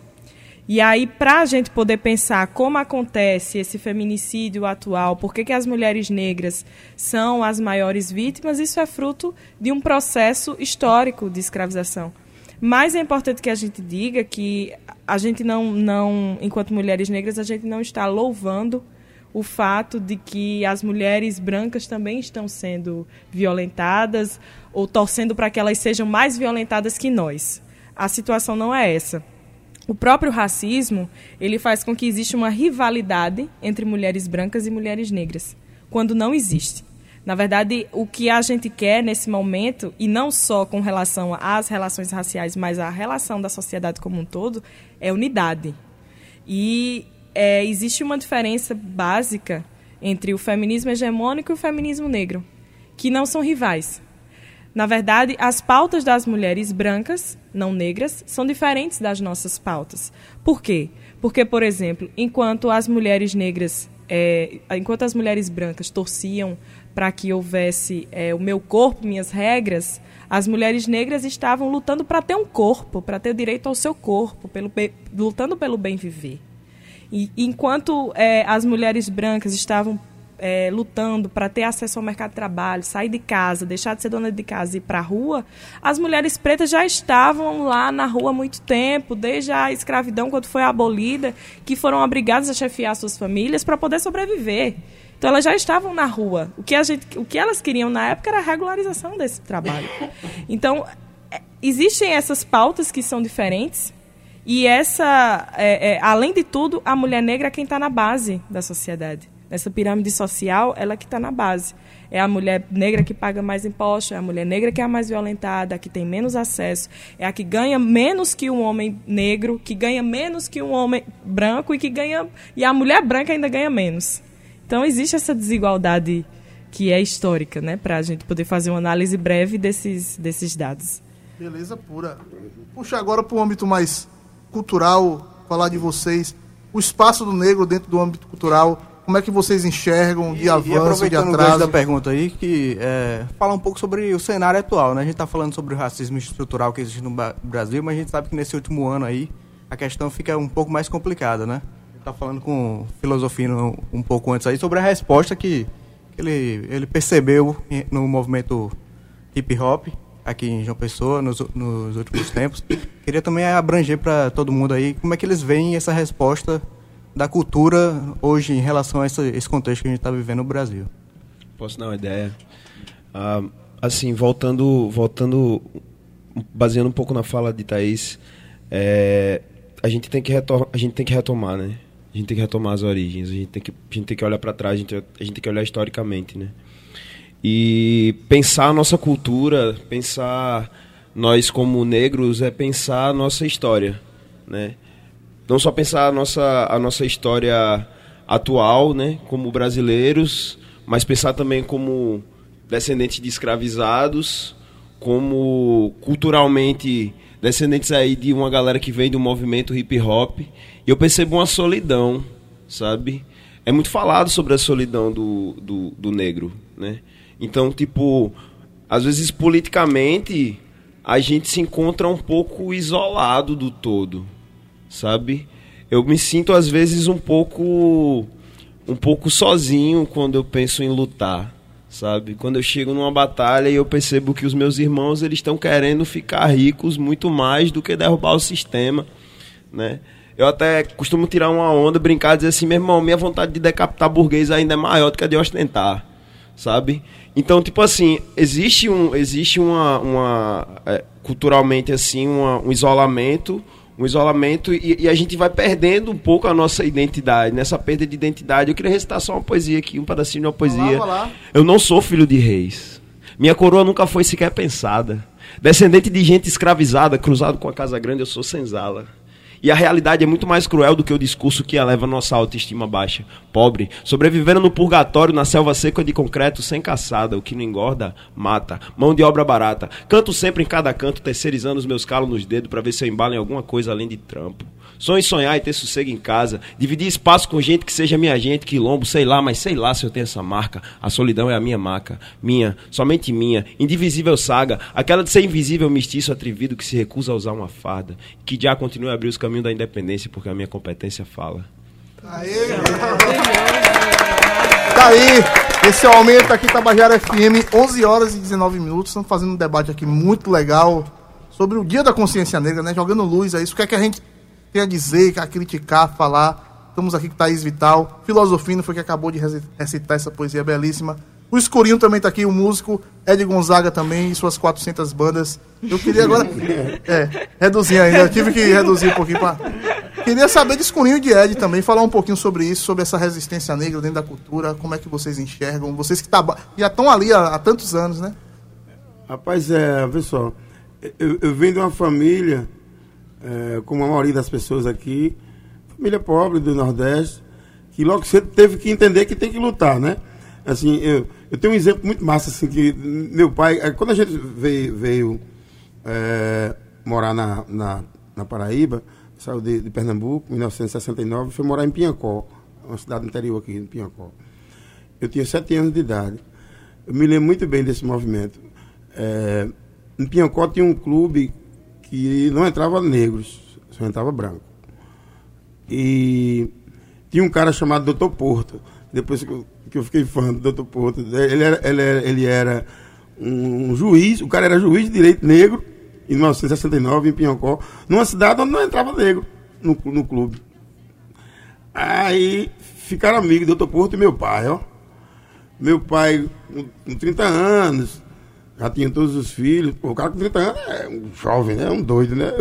E aí, para a gente poder pensar como acontece esse feminicídio atual, por que, que as mulheres negras são as maiores vítimas, isso é fruto de um processo histórico de escravização. Mas é importante que a gente diga que a gente não, não, enquanto mulheres negras, a gente não está louvando o fato de que as mulheres brancas também estão sendo violentadas ou torcendo para que elas sejam mais violentadas que nós. A situação não é essa. O próprio racismo, ele faz com que exista uma rivalidade entre mulheres brancas e mulheres negras, quando não existe. Na verdade, o que a gente quer nesse momento, e não só com relação às relações raciais, mas à relação da sociedade como um todo, é unidade. E é, existe uma diferença básica entre o feminismo hegemônico e o feminismo negro, que não são rivais. Na verdade, as pautas das mulheres brancas, não negras, são diferentes das nossas pautas. Por quê? Porque, por exemplo, enquanto as mulheres negras, é, enquanto as mulheres brancas torciam para que houvesse é, o meu corpo, minhas regras, as mulheres negras estavam lutando para ter um corpo, para ter direito ao seu corpo, pelo, lutando pelo bem viver. E enquanto é, as mulheres brancas estavam é, lutando para ter acesso ao mercado de trabalho, sair de casa, deixar de ser dona de casa e ir para a rua, as mulheres pretas já estavam lá na rua há muito tempo, desde a escravidão, quando foi abolida, que foram obrigadas a chefiar suas famílias para poder sobreviver. Então elas já estavam na rua. O que, a gente, o que elas queriam na época era a regularização desse trabalho. Então, é, existem essas pautas que são diferentes. E essa, é, é, além de tudo, a mulher negra é quem está na base da sociedade. Nessa pirâmide social, ela que está na base. É a mulher negra que paga mais impostos, é a mulher negra que é a mais violentada, a que tem menos acesso, é a que ganha menos que um homem negro, que ganha menos que um homem branco e que ganha e a mulher branca ainda ganha menos. Então existe essa desigualdade que é histórica, né, para a gente poder fazer uma análise breve desses, desses dados. Beleza pura. Puxa agora para o âmbito mais cultural, falar de vocês, o espaço do negro dentro do âmbito cultural, como é que vocês enxergam de e, avanço, e aproveitando de atraso? da pergunta aí, que é, falar um pouco sobre o cenário atual, né? A gente está falando sobre o racismo estrutural que existe no Brasil, mas a gente sabe que nesse último ano aí a questão fica um pouco mais complicada, né? tá falando com filosofia um pouco antes aí sobre a resposta que ele, ele percebeu no movimento hip hop aqui em João Pessoa nos, nos últimos tempos. Queria também abranger para todo mundo aí como é que eles veem essa resposta da cultura hoje em relação a esse, contexto que a gente está vivendo no Brasil. Posso dar uma ideia? Ah, assim, voltando, voltando, baseando um pouco na fala de Thaís, é, a gente tem que a gente tem que retomar, né? A gente tem que retomar as origens, a gente tem que, a gente tem que olhar para trás, a gente, a gente tem que olhar historicamente, né? E pensar a nossa cultura, pensar nós como negros é pensar a nossa história, né? Não só pensar a nossa, a nossa história atual, né, como brasileiros, mas pensar também como descendentes de escravizados, como culturalmente descendentes aí de uma galera que vem do movimento hip hop. E eu percebo uma solidão, sabe? É muito falado sobre a solidão do, do, do negro, né? Então, tipo, às vezes politicamente a gente se encontra um pouco isolado do todo, sabe? Eu me sinto às vezes um pouco um pouco sozinho quando eu penso em lutar, sabe? Quando eu chego numa batalha e eu percebo que os meus irmãos eles estão querendo ficar ricos muito mais do que derrubar o sistema, né? Eu até costumo tirar uma onda, brincar, dizer assim, meu irmão, minha vontade de decapitar burguês ainda é maior do que a de ostentar, sabe? Então, tipo assim, existe um, existe uma, uma é, culturalmente assim, uma, um isolamento, um isolamento e, e, a gente vai perdendo um pouco a nossa identidade. Nessa perda de identidade, eu queria recitar só uma poesia aqui, um pedacinho de uma poesia. Olá, olá. Eu não sou filho de reis. Minha coroa nunca foi sequer pensada. Descendente de gente escravizada, cruzado com a casa grande, eu sou senzala. E a realidade é muito mais cruel do que o discurso que eleva nossa autoestima baixa. Pobre, sobrevivendo no purgatório, na selva seca de concreto, sem caçada, o que não engorda, mata. Mão de obra barata. Canto sempre em cada canto, terceirizando os meus calos nos dedos para ver se eu embalo em alguma coisa além de trampo. Sonho em sonhar e ter sossego em casa. Dividir espaço com gente que seja minha gente, quilombo, sei lá, mas sei lá se eu tenho essa marca. A solidão é a minha marca. Minha, somente minha. Indivisível saga. Aquela de ser invisível, mestiço, atrevido que se recusa a usar uma farda. Que já continue a abrir os caminhos da independência porque a minha competência fala. Tá aí, esse é o aumento aqui Tabajara FM, 11 horas e 19 minutos. Estamos fazendo um debate aqui muito legal sobre o Dia da Consciência Negra, né? Jogando luz a isso. O que é que a gente tem a dizer, a criticar, falar. Estamos aqui com Thaís Vital. Filosofino foi que acabou de reci- recitar essa poesia belíssima. O Escurinho também está aqui, o músico. Ed Gonzaga também e suas 400 bandas. Eu queria agora. É, reduzir ainda. Eu tive que reduzir um pouquinho para. Queria saber de Escurinho e de Ed também, falar um pouquinho sobre isso, sobre essa resistência negra dentro da cultura, como é que vocês enxergam, vocês que traba- já estão ali há, há tantos anos, né? Rapaz, é, pessoal, eu, eu venho de uma família, é, como a maioria das pessoas aqui, família pobre do Nordeste, que logo cedo teve que entender que tem que lutar, né? Assim, eu, eu tenho um exemplo muito massa, assim, que meu pai, é, quando a gente veio, veio é, morar na, na, na Paraíba, saiu de, de Pernambuco, em 1969, foi morar em Piancó, uma cidade interior aqui, em Piancó. Eu tinha sete anos de idade. Eu me lembro muito bem desse movimento. É, em Piancó tinha um clube que não entrava negros, só entrava branco. E tinha um cara chamado Dr. Porto. Depois que eu, que eu fiquei fã do Dr. Porto, ele era, ele era, ele era um, um juiz, o cara era juiz de direito negro, em 1969, em Piancó, numa cidade onde não entrava negro no, no clube. Aí ficaram amigos, Dr. Porto e meu pai, ó. Meu pai, com 30 anos, já tinha todos os filhos. O cara com 30 anos é um jovem, né? Um doido, né?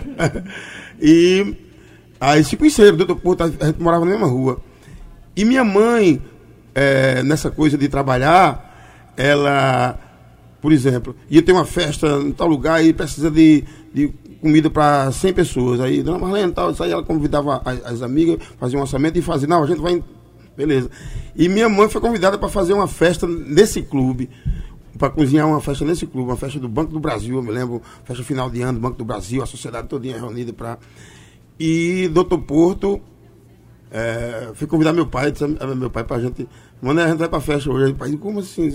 e aí se conheceram, Dr. Porto, a gente morava na mesma rua. E minha mãe, é, nessa coisa de trabalhar, ela, por exemplo, ia ter uma festa em tal lugar e precisa de, de comida para 100 pessoas. Aí, dona Marlene, tal, isso aí ela convidava as, as amigas, fazia um orçamento e fazia, não, a gente vai. Beleza. E minha mãe foi convidada para fazer uma festa nesse clube. Para cozinhar uma festa nesse clube, uma festa do Banco do Brasil, eu me lembro, festa final de ano do Banco do Brasil, a sociedade todinha reunida para. E Doutor Porto é, fui convidar meu pai, disse a meu pai pra gente. Mano, a gente vai pra festa hoje. Pai, como assim?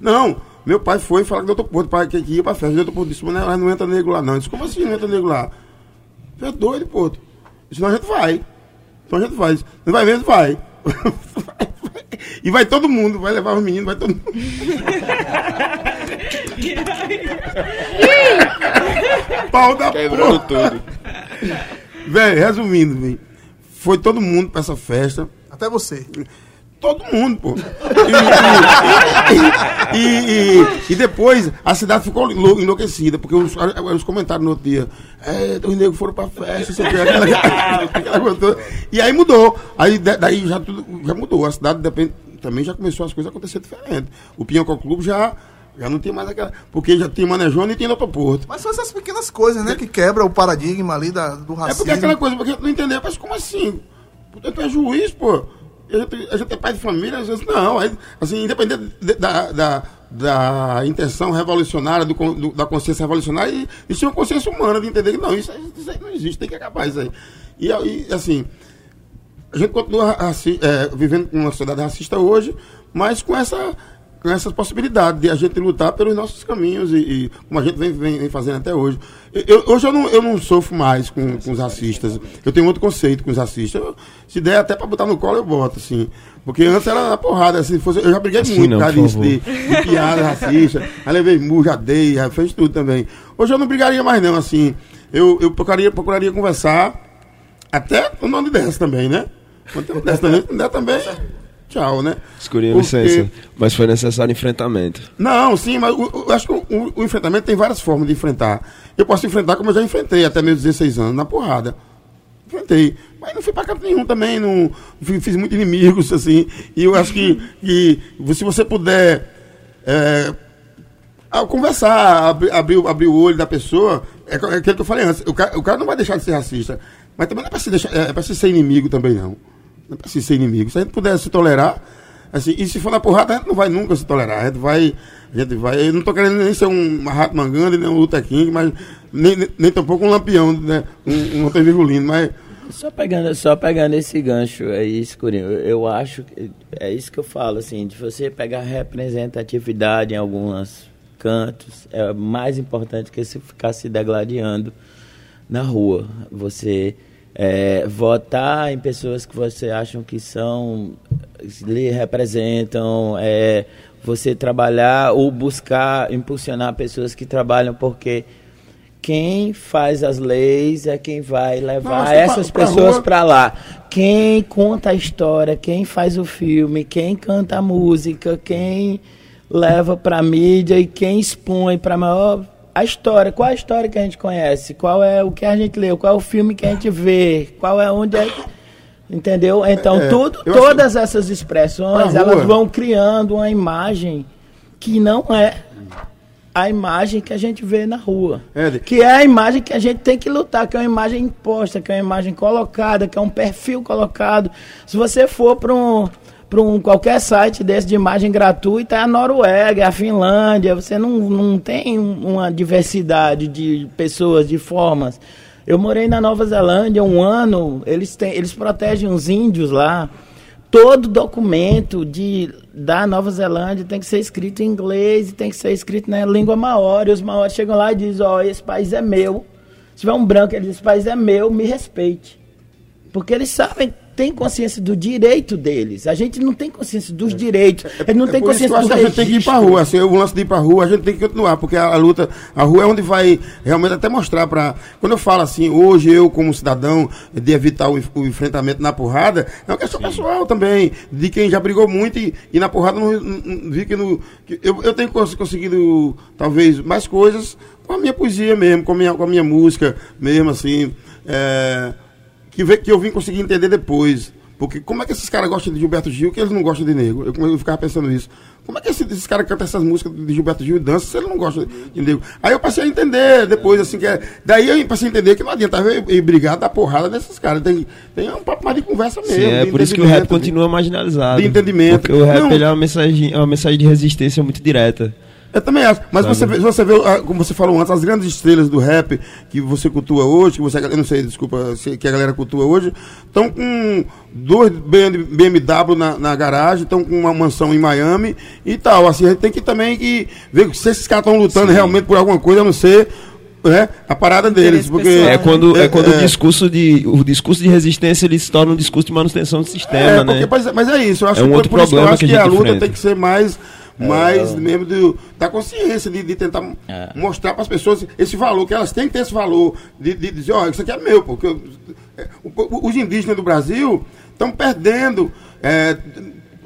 Não, meu pai foi falar com o doutor Porto, pai, que que ia pra festa. O doutor Porto disse, mano, não entra negro lá, não. Eu disse, como assim não entra negro lá? Você é doido, Porto. Senão a gente vai. Então a gente vai. Não vai mesmo? Vai. e vai todo mundo, vai levar os meninos, vai todo mundo. Pau da Quebrando porra. tudo. Velho, resumindo, velho, foi todo mundo pra essa festa. Até você. Todo mundo, pô. E, e- e- e- depois a cidade ficou enlou- enlouquecida, porque os, os comentários no outro dia, é, os negros foram pra festa, sei o quê, aquela, aquela toda. E aí mudou. Aí da- daí já tudo já mudou. A cidade depende, também já começou as coisas a acontecer diferente. O Pinhocó Clube já, já não tem mais aquela. Porque já tem Manejona e tem Porto. Mas são essas pequenas coisas, né, que quebra o paradigma ali da, do É racismo. porque aquela coisa, porque não entendeu, mas como assim? Porque tu é juiz, pô. A gente, é pai de família, às vezes não. Assim, independente de- da, da, da intenção revolucionária, do, do- da consciência revolucionária, e- isso é uma consciência humana de entender que não, isso, isso aí não existe, tem que acabar isso aí. E, aí, assim, a gente continua é, vivendo com uma sociedade racista hoje, mas com essa com essa possibilidade de a gente lutar pelos nossos caminhos e, e como a gente vem, vem- vem fazendo até hoje. Eu- hoje eu não, eu não sofro mais com, com os racistas. Eu tenho outro conceito com os racistas. Eu- se der até para botar no colo, eu boto, assim. Porque antes era na porrada. Se fosse, eu já briguei Assim muito não, por causa por disso, de, de piada racista. Aí levei murro, já dei, já fez tudo também. Hoje eu não brigaria mais, não, assim. Eu, eu procuraria, procuraria conversar até o nome dessa também, né? Quando um dessa também, não der também, tchau, né? Escurinha, Porque- licença. Mas foi necessário enfrentamento. Não, sim, mas eu acho que o, o- enfrentamento tem várias formas de enfrentar. Eu posso enfrentar como eu já enfrentei até meus 16 anos, na porrada. Enfrentei. Mas não fui pra canto nenhum também, não fiz, muitos inimigos, assim. E eu acho que, que se você puder é, ao conversar, abrir, abrir, o- abrir o olho da pessoa, é, é aquilo que eu falei antes. O cara, o cara não vai deixar de ser racista. Mas também não é pra se, deixar, é pra se ser inimigo também, não. Não se ser inimigo. Se a gente puder se tolerar, assim, e se for na porrada, a gente não vai nunca se tolerar. A gente vai. A gente vai eu não tô querendo nem ser um rato mangando, nem um Luther King, mas nem, nem, nem tampouco um lampião, né? Um, um Antônio Virgulino, mas. Só pegando, só pegando esse gancho aí, Escurinho, eu, acho que é isso que eu falo, assim, de você pegar representatividade em alguns cantos, é mais importante que você ficar se degladiando na rua. Você é, votar em pessoas que você acham que são, lhe representam, é, você trabalhar ou buscar impulsionar pessoas que trabalham porque quem faz as leis é quem vai levar Nossa, essas pra- pessoas para lá. Quem conta a história, quem faz o filme, quem canta a música, quem leva para mídia e quem expõe para maior a história. Qual é a história que a gente conhece? Qual é o que a gente leu? Qual é o filme que a gente vê? Qual é onde é Entendeu? Então, É, tudo, eu acho todas essas expressões, elas rua. vão criando uma imagem que não é a imagem que a gente vê na rua. Que é a imagem que a gente tem que lutar, que é uma imagem imposta, que é uma imagem colocada, que é um perfil colocado. Se você for para um, para um qualquer site desse de imagem gratuita, é a Noruega, é a Finlândia, você não, não tem um- uma diversidade de pessoas, de formas. Eu morei na Nova Zelândia um ano, eles, têm, eles protegem os índios lá. Todo documento de, da Nova Zelândia tem que ser escrito em inglês e tem que ser escrito na língua maori. Os maori chegam lá e dizem, ó, esse país é meu. Se tiver um branco, ele diz, esse país é meu, me respeite. Porque eles sabem, têm consciência do direito deles. A gente não tem consciência dos direitos. Eles não É tem isso consciência eu acho do que a gente tem que ir pra registro. rua. Assim, o lance de ir pra rua, a gente tem que continuar, porque a, a luta, a rua é onde vai realmente até mostrar pra. Quando eu falo assim, hoje eu, como cidadão, de evitar o, o enfrentamento na porrada, é uma questão pessoal também, de quem já brigou muito e, e na porrada não, não- não- vi que, no, que eu, eu tenho cons- conseguido, talvez, mais coisas com a minha poesia mesmo, com a minha, com a minha música mesmo, assim. é, que, que eu vim conseguir entender depois. Porque como é que esses caras gostam de Gilberto Gil que eles não gostam de negro? Eu, eu ficava pensando isso. Como é que esse- esses caras cantam essas músicas de Gilberto Gil e dançam se eles não gostam de negro? Aí eu passei a entender depois, assim, que é, daí eu passei a entender que não adianta eu ir brigar, dar porrada nesses caras. Tem, tem um papo mais de conversa mesmo. Sim, é por isso que o rap continua marginalizado. de entendimento. Porque o rap Não. ele é uma mensagem, é uma mensagem de resistência muito direta. Eu também acho. Mas Sabe? você vê, você vê, ah, como você falou antes, as grandes estrelas do rap que você cultua hoje, que você, eu não sei, desculpa, que a galera cultua hoje, estão com dois BM BMW na, na garagem, estão com uma mansão em Miami e tal. Assim, a gente tem que também que ver se esses caras estão lutando realmente por alguma coisa, a não ser né, a parada deles. Porque, É quando, é, quando é, o discurso de o discurso de resistência ele se torna um discurso de manutenção do sistema, É, né? porque- mas, mas é isso, eu acho É um que outro por isso que eu problema acho que a que, a luta tem que ser mais, mais É. mesmo do, da consciência, de, de tentar mostrar para as pessoas esse valor, que elas têm que ter esse valor, de, de dizer, ó, isso aqui é meu, porque eu- é, os indígenas do Brasil estão perdendo. é,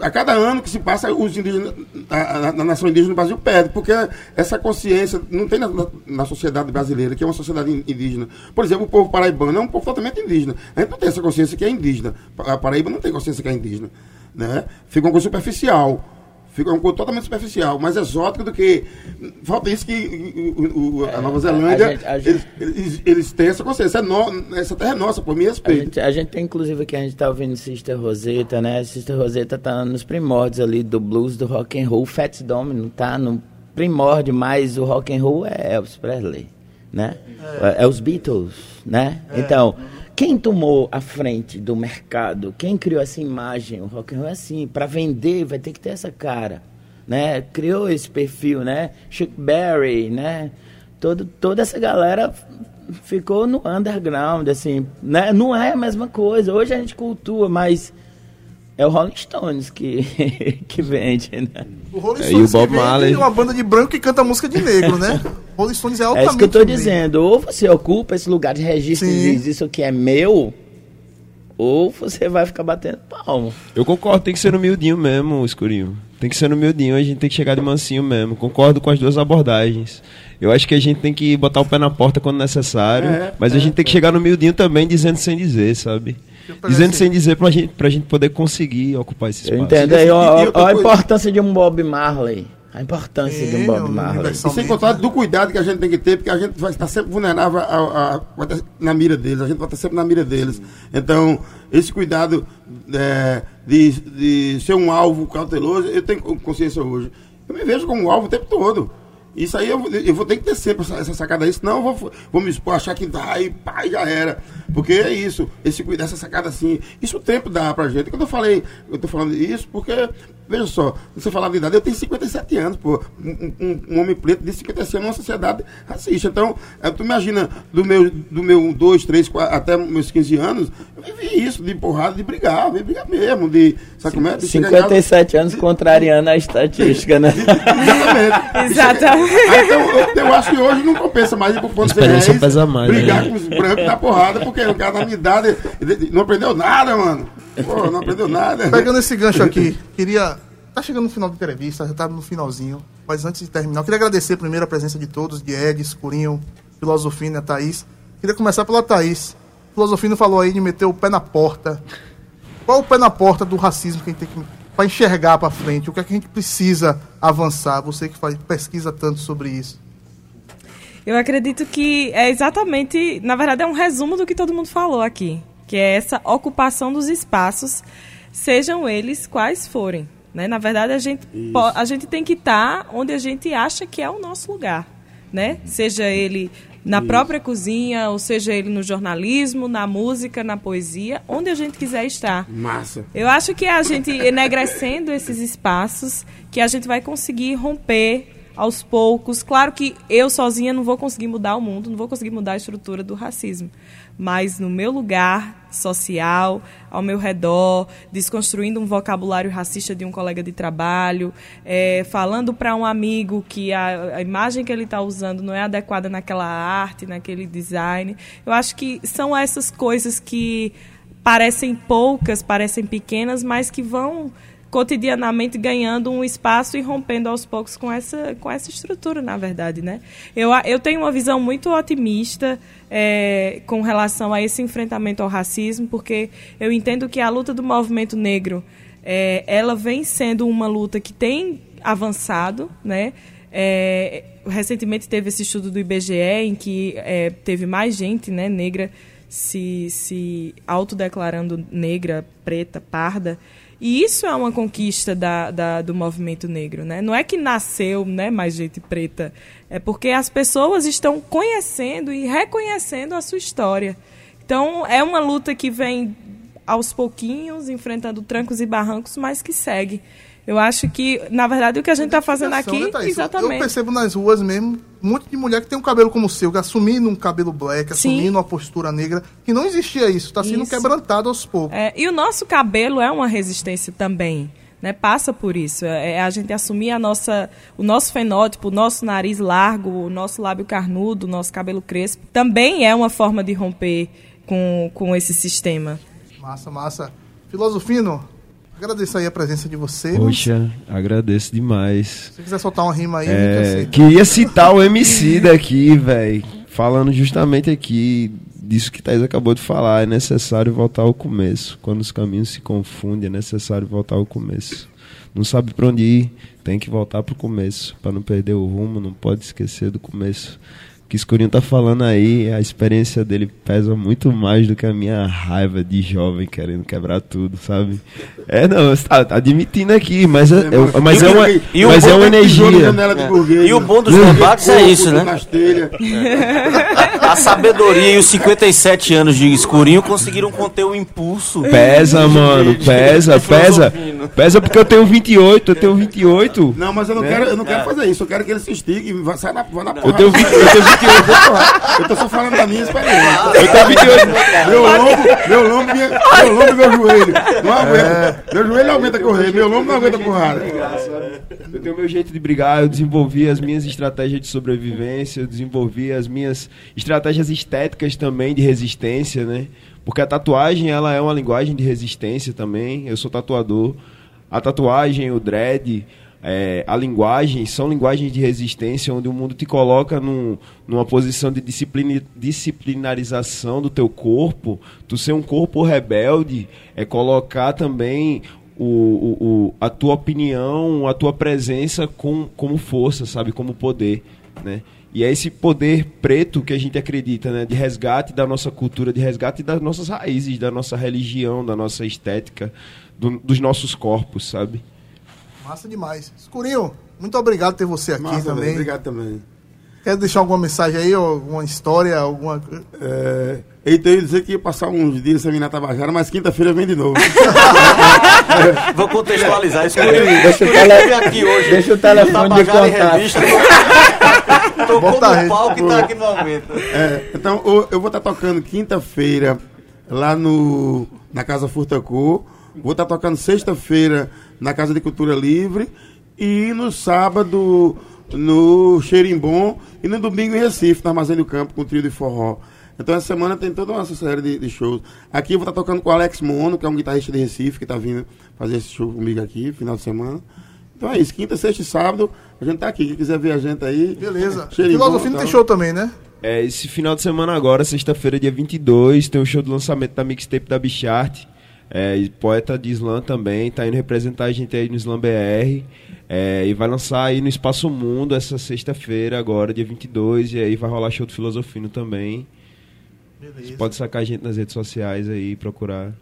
a cada ano que se passa, os indígenas, a, a- nação indígena do Brasil perde, porque essa consciência não tem na, na- sociedade brasileira, que é uma sociedade in- indígena. Por exemplo, o povo paraibano é um povo totalmente indígena. A gente não tem essa consciência que é indígena. A Paraíba não tem consciência que é indígena. Né? Fica uma coisa superficial. Fica uma coisa totalmente superficial, mais exótica do que. Falta isso que o- o- a Nova Zelândia. a gente- a eles, eles, eles têm essa consciência. É no- essa terra é nossa, por mim A respeito. gente, a gente tem inclusive que a gente tá ouvindo Sister Rosetta, né? Sister Rosetta tá nos primórdios ali do blues, do rock and roll. Fats Domino tá no primórdio, mas o rock and roll é Elvis Presley, né? É, é os Beatles, né? Então, quem tomou a frente do mercado, quem criou essa imagem, o rock and roll é assim, para vender vai ter que ter essa cara. né? Criou esse perfil, né? Chuck Berry, né? Todo, toda essa galera ficou no underground, assim, né? Não é a mesma coisa. Hoje a gente cultua, mas é o Rolling Stones que, que vende, né? O Rolling É, Stones e o Bob que Marley. uma banda de branco que canta música de negro, né? Rolling Stones é É altamente isso que eu tô negro. dizendo. Ou você ocupa esse lugar de registro e Sim. diz isso aqui é meu, ou você vai ficar batendo palmo. Eu concordo, tem que ser humildinho mesmo, escurinho. Tem que ser humildinho, a gente tem que chegar de mansinho mesmo. Concordo com as duas abordagens. Eu acho que a gente tem que botar o pé na porta quando necessário, É, mas a gente tem que chegar no humildinho também, dizendo sem dizer, sabe? Dizendo sem dizer pra gente, pra gente poder conseguir ocupar esse Eu espaço. entendo aí, ó, E- ó a coisa- importância de um Bob Marley. A importância de um Bob Marley. E sem contar do cuidado que a gente tem que ter, porque a gente vai estar sempre vulnerável a, a- estar na mira deles, a gente vai estar sempre na mira deles. Então, esse cuidado é, de, de ser um alvo cauteloso, eu tenho consciência hoje. Eu me vejo como um alvo o tempo todo. Isso aí eu, vou- eu vou ter que ter sempre essa, essa sacada aí, senão eu vou, vou me expor, achar que dá e pá, já era. Porque é isso, esse cuidado, essa sacada assim, isso o tempo dá pra gente. Quando eu falei, eu tô falando isso porque, veja só, você falar de idade, eu tenho 57 anos, pô, um, um- um homem preto de 57 anos numa sociedade racista. Então, é, tu imagina, do meu, do meu 2, 3, 4, até meus 15 anos, eu vivi isso, de porrada, de brigar, de brigar mesmo, de, sabe como é? De chegar em casa- 57 anos contrariando a estatística, né? Exatamente. Aí, então, eu, eu acho que hoje não compensa mais ir pro ponto Experiência pesa mais, brigar né? com os brancos da porrada, porque o cara na minha idade não aprendeu nada, mano. Pô, não aprendeu nada. Pegando esse gancho aqui, queria. Tá chegando no final da entrevista, já tá no finalzinho. Mas antes de terminar, eu queria agradecer primeiro a presença de todos, de Ed, Escurinho, Filosofina, Thaís. Queria começar pela Thaís. Filosofino falou aí de meter o pé na porta. Qual o pé na porta do racismo que a gente tem que. Pra enxergar pra frente? O que é que a gente precisa avançar? Você que faz, pesquisa tanto sobre isso. Eu acredito que é exatamente, na verdade, é um resumo do que todo mundo falou aqui, que é essa ocupação dos espaços, sejam eles quais forem. Né? Na verdade, a gente, a gente tem que estar onde a gente acha que é o nosso lugar. Né? Seja ele na Isso. própria cozinha, ou seja ele no jornalismo, na música, na poesia, onde a gente quiser estar. Massa. Eu acho que a gente enegrecendo esses espaços que a gente vai conseguir romper aos poucos. Claro que eu sozinha não vou conseguir mudar o mundo, não vou conseguir mudar a estrutura do racismo. Mas no meu lugar social, ao meu redor, desconstruindo um vocabulário racista de um colega de trabalho, eh, falando para um amigo que a, a imagem que ele está usando não é adequada naquela arte, naquele design. Eu acho que são essas coisas que parecem poucas, parecem pequenas, mas que vão cotidianamente ganhando um espaço e rompendo aos poucos com essa, com essa estrutura, na verdade, né? Eu, eu tenho uma visão muito otimista é, com relação a esse enfrentamento ao racismo, porque eu entendo que a luta do movimento negro, é, ela vem sendo uma luta que tem avançado, né? É, recentemente teve esse estudo do IBGE em que é, teve mais gente né, negra se, se autodeclarando negra, preta, parda. E isso é uma conquista da, da- do movimento negro. Né? Não é que nasceu né, mais gente preta, é porque as pessoas estão conhecendo e reconhecendo a sua história. Então, é uma luta que vem aos pouquinhos, enfrentando trancos e barrancos, mas que segue. Eu acho que, na verdade, o que a gente está fazendo aqui. Né, Thaís? Eu Exatamente. percebo nas ruas mesmo um monte de mulher que tem um cabelo como o seu, que assumindo um cabelo black, Sim. assumindo uma postura negra, que não existia isso, está sendo Isso. quebrantado aos poucos. É, e o nosso cabelo é uma resistência também. Né, passa por isso. É, é a gente assumir a nossa, o nosso fenótipo, o nosso nariz largo, o nosso lábio carnudo, o nosso cabelo crespo. Também é uma forma de romper com, com esse sistema. Massa, massa. Filosofino, agradeço aí a presença de você. Poxa, agradeço demais. Se você quiser soltar uma rima aí, É, queria citar o MC daqui, velho. Falando justamente aqui disso que Thaís acabou de falar. É necessário voltar ao começo. Quando os caminhos se confundem, é necessário voltar ao começo. Não sabe pra onde ir, tem que voltar pro começo. Pra não perder o rumo, não pode esquecer do começo. O que Escurinho tá falando aí, a experiência dele pesa muito mais do que a minha raiva de jovem querendo quebrar tudo, sabe? É, não, você tá, tá admitindo aqui, mas é, é- mas é uma, E o mas é uma energia. É. E o bom dos debates é isso, né? A sabedoria e os 57 anos de escurinho conseguiram conter o impulso. Pesa, mano, pesa, pesa. Pesa porque eu tenho 28, eu tenho 28. Não, mas eu não né? quero, eu não quero É. fazer isso. Eu quero que ele se estigue e vá, saia na, vá na Eu porrada. tenho 20 eu tenho 28. Eu tô só falando da minha experiência. Eu tenho 28. Meu lombo, meu lombo, minha, meu lombo e meu joelho. Não aguenta. Meu joelho não aguenta correr, meu lombo não aguenta porrada. Eu tenho meu jeito de brigar, eu desenvolvi as minhas estratégias de sobrevivência, eu desenvolvi as minhas estratégias estéticas também de resistência, né? Porque a tatuagem, ela é uma linguagem de resistência também. Eu sou tatuador. A tatuagem, o dread, é, a linguagem são linguagens de resistência onde o mundo te coloca num- numa posição de disciplina, disciplinarização do teu corpo. Tu ser um corpo rebelde é colocar também o, o, o- a tua opinião, a tua presença com, como força, sabe? Como poder, né? E é esse poder preto que a gente acredita, né? De resgate da nossa cultura, de resgate das nossas raízes, da nossa religião, da nossa estética, do- dos nossos corpos, sabe? Massa demais. Escurinho, muito obrigado por ter você aqui Massa, também. obrigado também. Quer deixar alguma mensagem aí, ou alguma história, alguma. É, Eita, eu ia dizer que ia passar uns dias sem na Tabajara, mas quinta-feira vem de novo. Vou contextualizar isso. Deixa tele- estive aqui hoje. deixa o telefone de contato. Tocou no palco e tá aqui no aumento. É, então, eu vou estar tocando quinta-feira lá no, na Casa Furtacô. Vou estar tocando sexta-feira na Casa de Cultura Livre. E no sábado no Xerimbom. E no domingo em Recife, na Armazém do Campo, com o trio de forró. Então essa semana tem toda uma série de, de shows. Aqui eu vou estar tocando com o Alex Mono, que é um guitarrista de Recife, que está vindo fazer esse show comigo aqui, final de semana. Então é isso, quinta, sexta e sábado, a gente tá aqui. Quem quiser ver a gente aí. Beleza. Então. tem show também, né? É, esse final de semana agora, sexta-feira, dia 22, tem o show do lançamento da mixtape da Bichart. É, poeta de slam também, tá indo representar a gente aí no Slam BR. É, e vai lançar aí no Espaço Mundo essa sexta-feira, agora, dia 22. E aí vai rolar show do Filosofino também. Você pode sacar a gente nas redes sociais aí e procurar.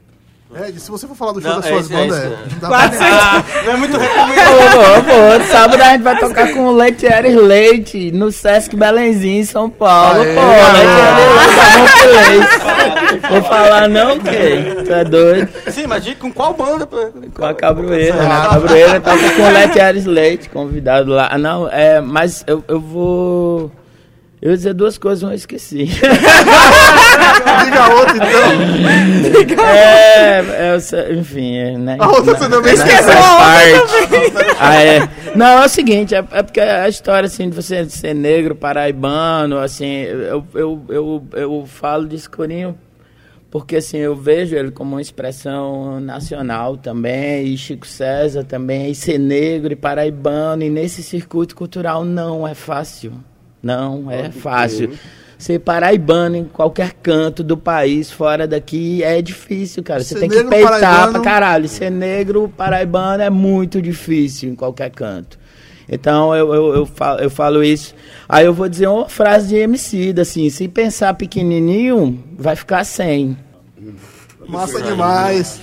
Ed, se você for falar do show Não, das é suas isso, é bandas, é. é. não pra- Não é muito recomendado. pô, sábado a gente vai tocar com o Leite Ares Leite no Sesc Belenzinho, em São Paulo. Aê, pô, aê. Leite Leite. Vou falar não, quem? Tu é doido? Sim, mas diga com qual banda? pô? Com a Cabroeira, né? Ah. A Cabroeira toca com o Leite Ares Leite, convidado lá. Ah, Não, é, mas eu, eu vou. Eu ia dizer duas coisas, mas eu esqueci. Diga outra, então. É, é, sei- enfim, é, né? A outra você também Não, esqueceu. faz A outra parte. Ah, é. Não, é o seguinte, é, é porque a história, assim, de você ser negro, paraibano, assim, eu, eu, eu, eu falo de escurinho porque, assim, eu vejo ele como uma expressão nacional também, e Chico César também, e ser negro e paraibano, e nesse circuito cultural não é fácil. Não é fácil. Ser paraibano em qualquer canto do país, fora daqui, é difícil, cara. Você tem que peitar paraibano- pra caralho. Ser negro paraibano é muito difícil em qualquer canto. Então eu, eu, eu, falo, eu falo isso. Aí eu vou dizer uma frase de MC, assim, se pensar pequenininho, vai ficar sem. Massa demais.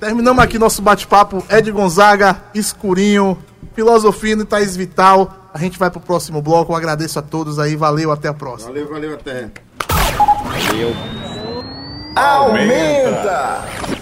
Terminamos aqui nosso bate-papo. Ed Gonzaga, Escurinho, Filosofino e Thaís Vital. A gente vai pro próximo bloco. Eu agradeço a todos aí. Valeu, até a próxima. Valeu, valeu, até. Aumenta!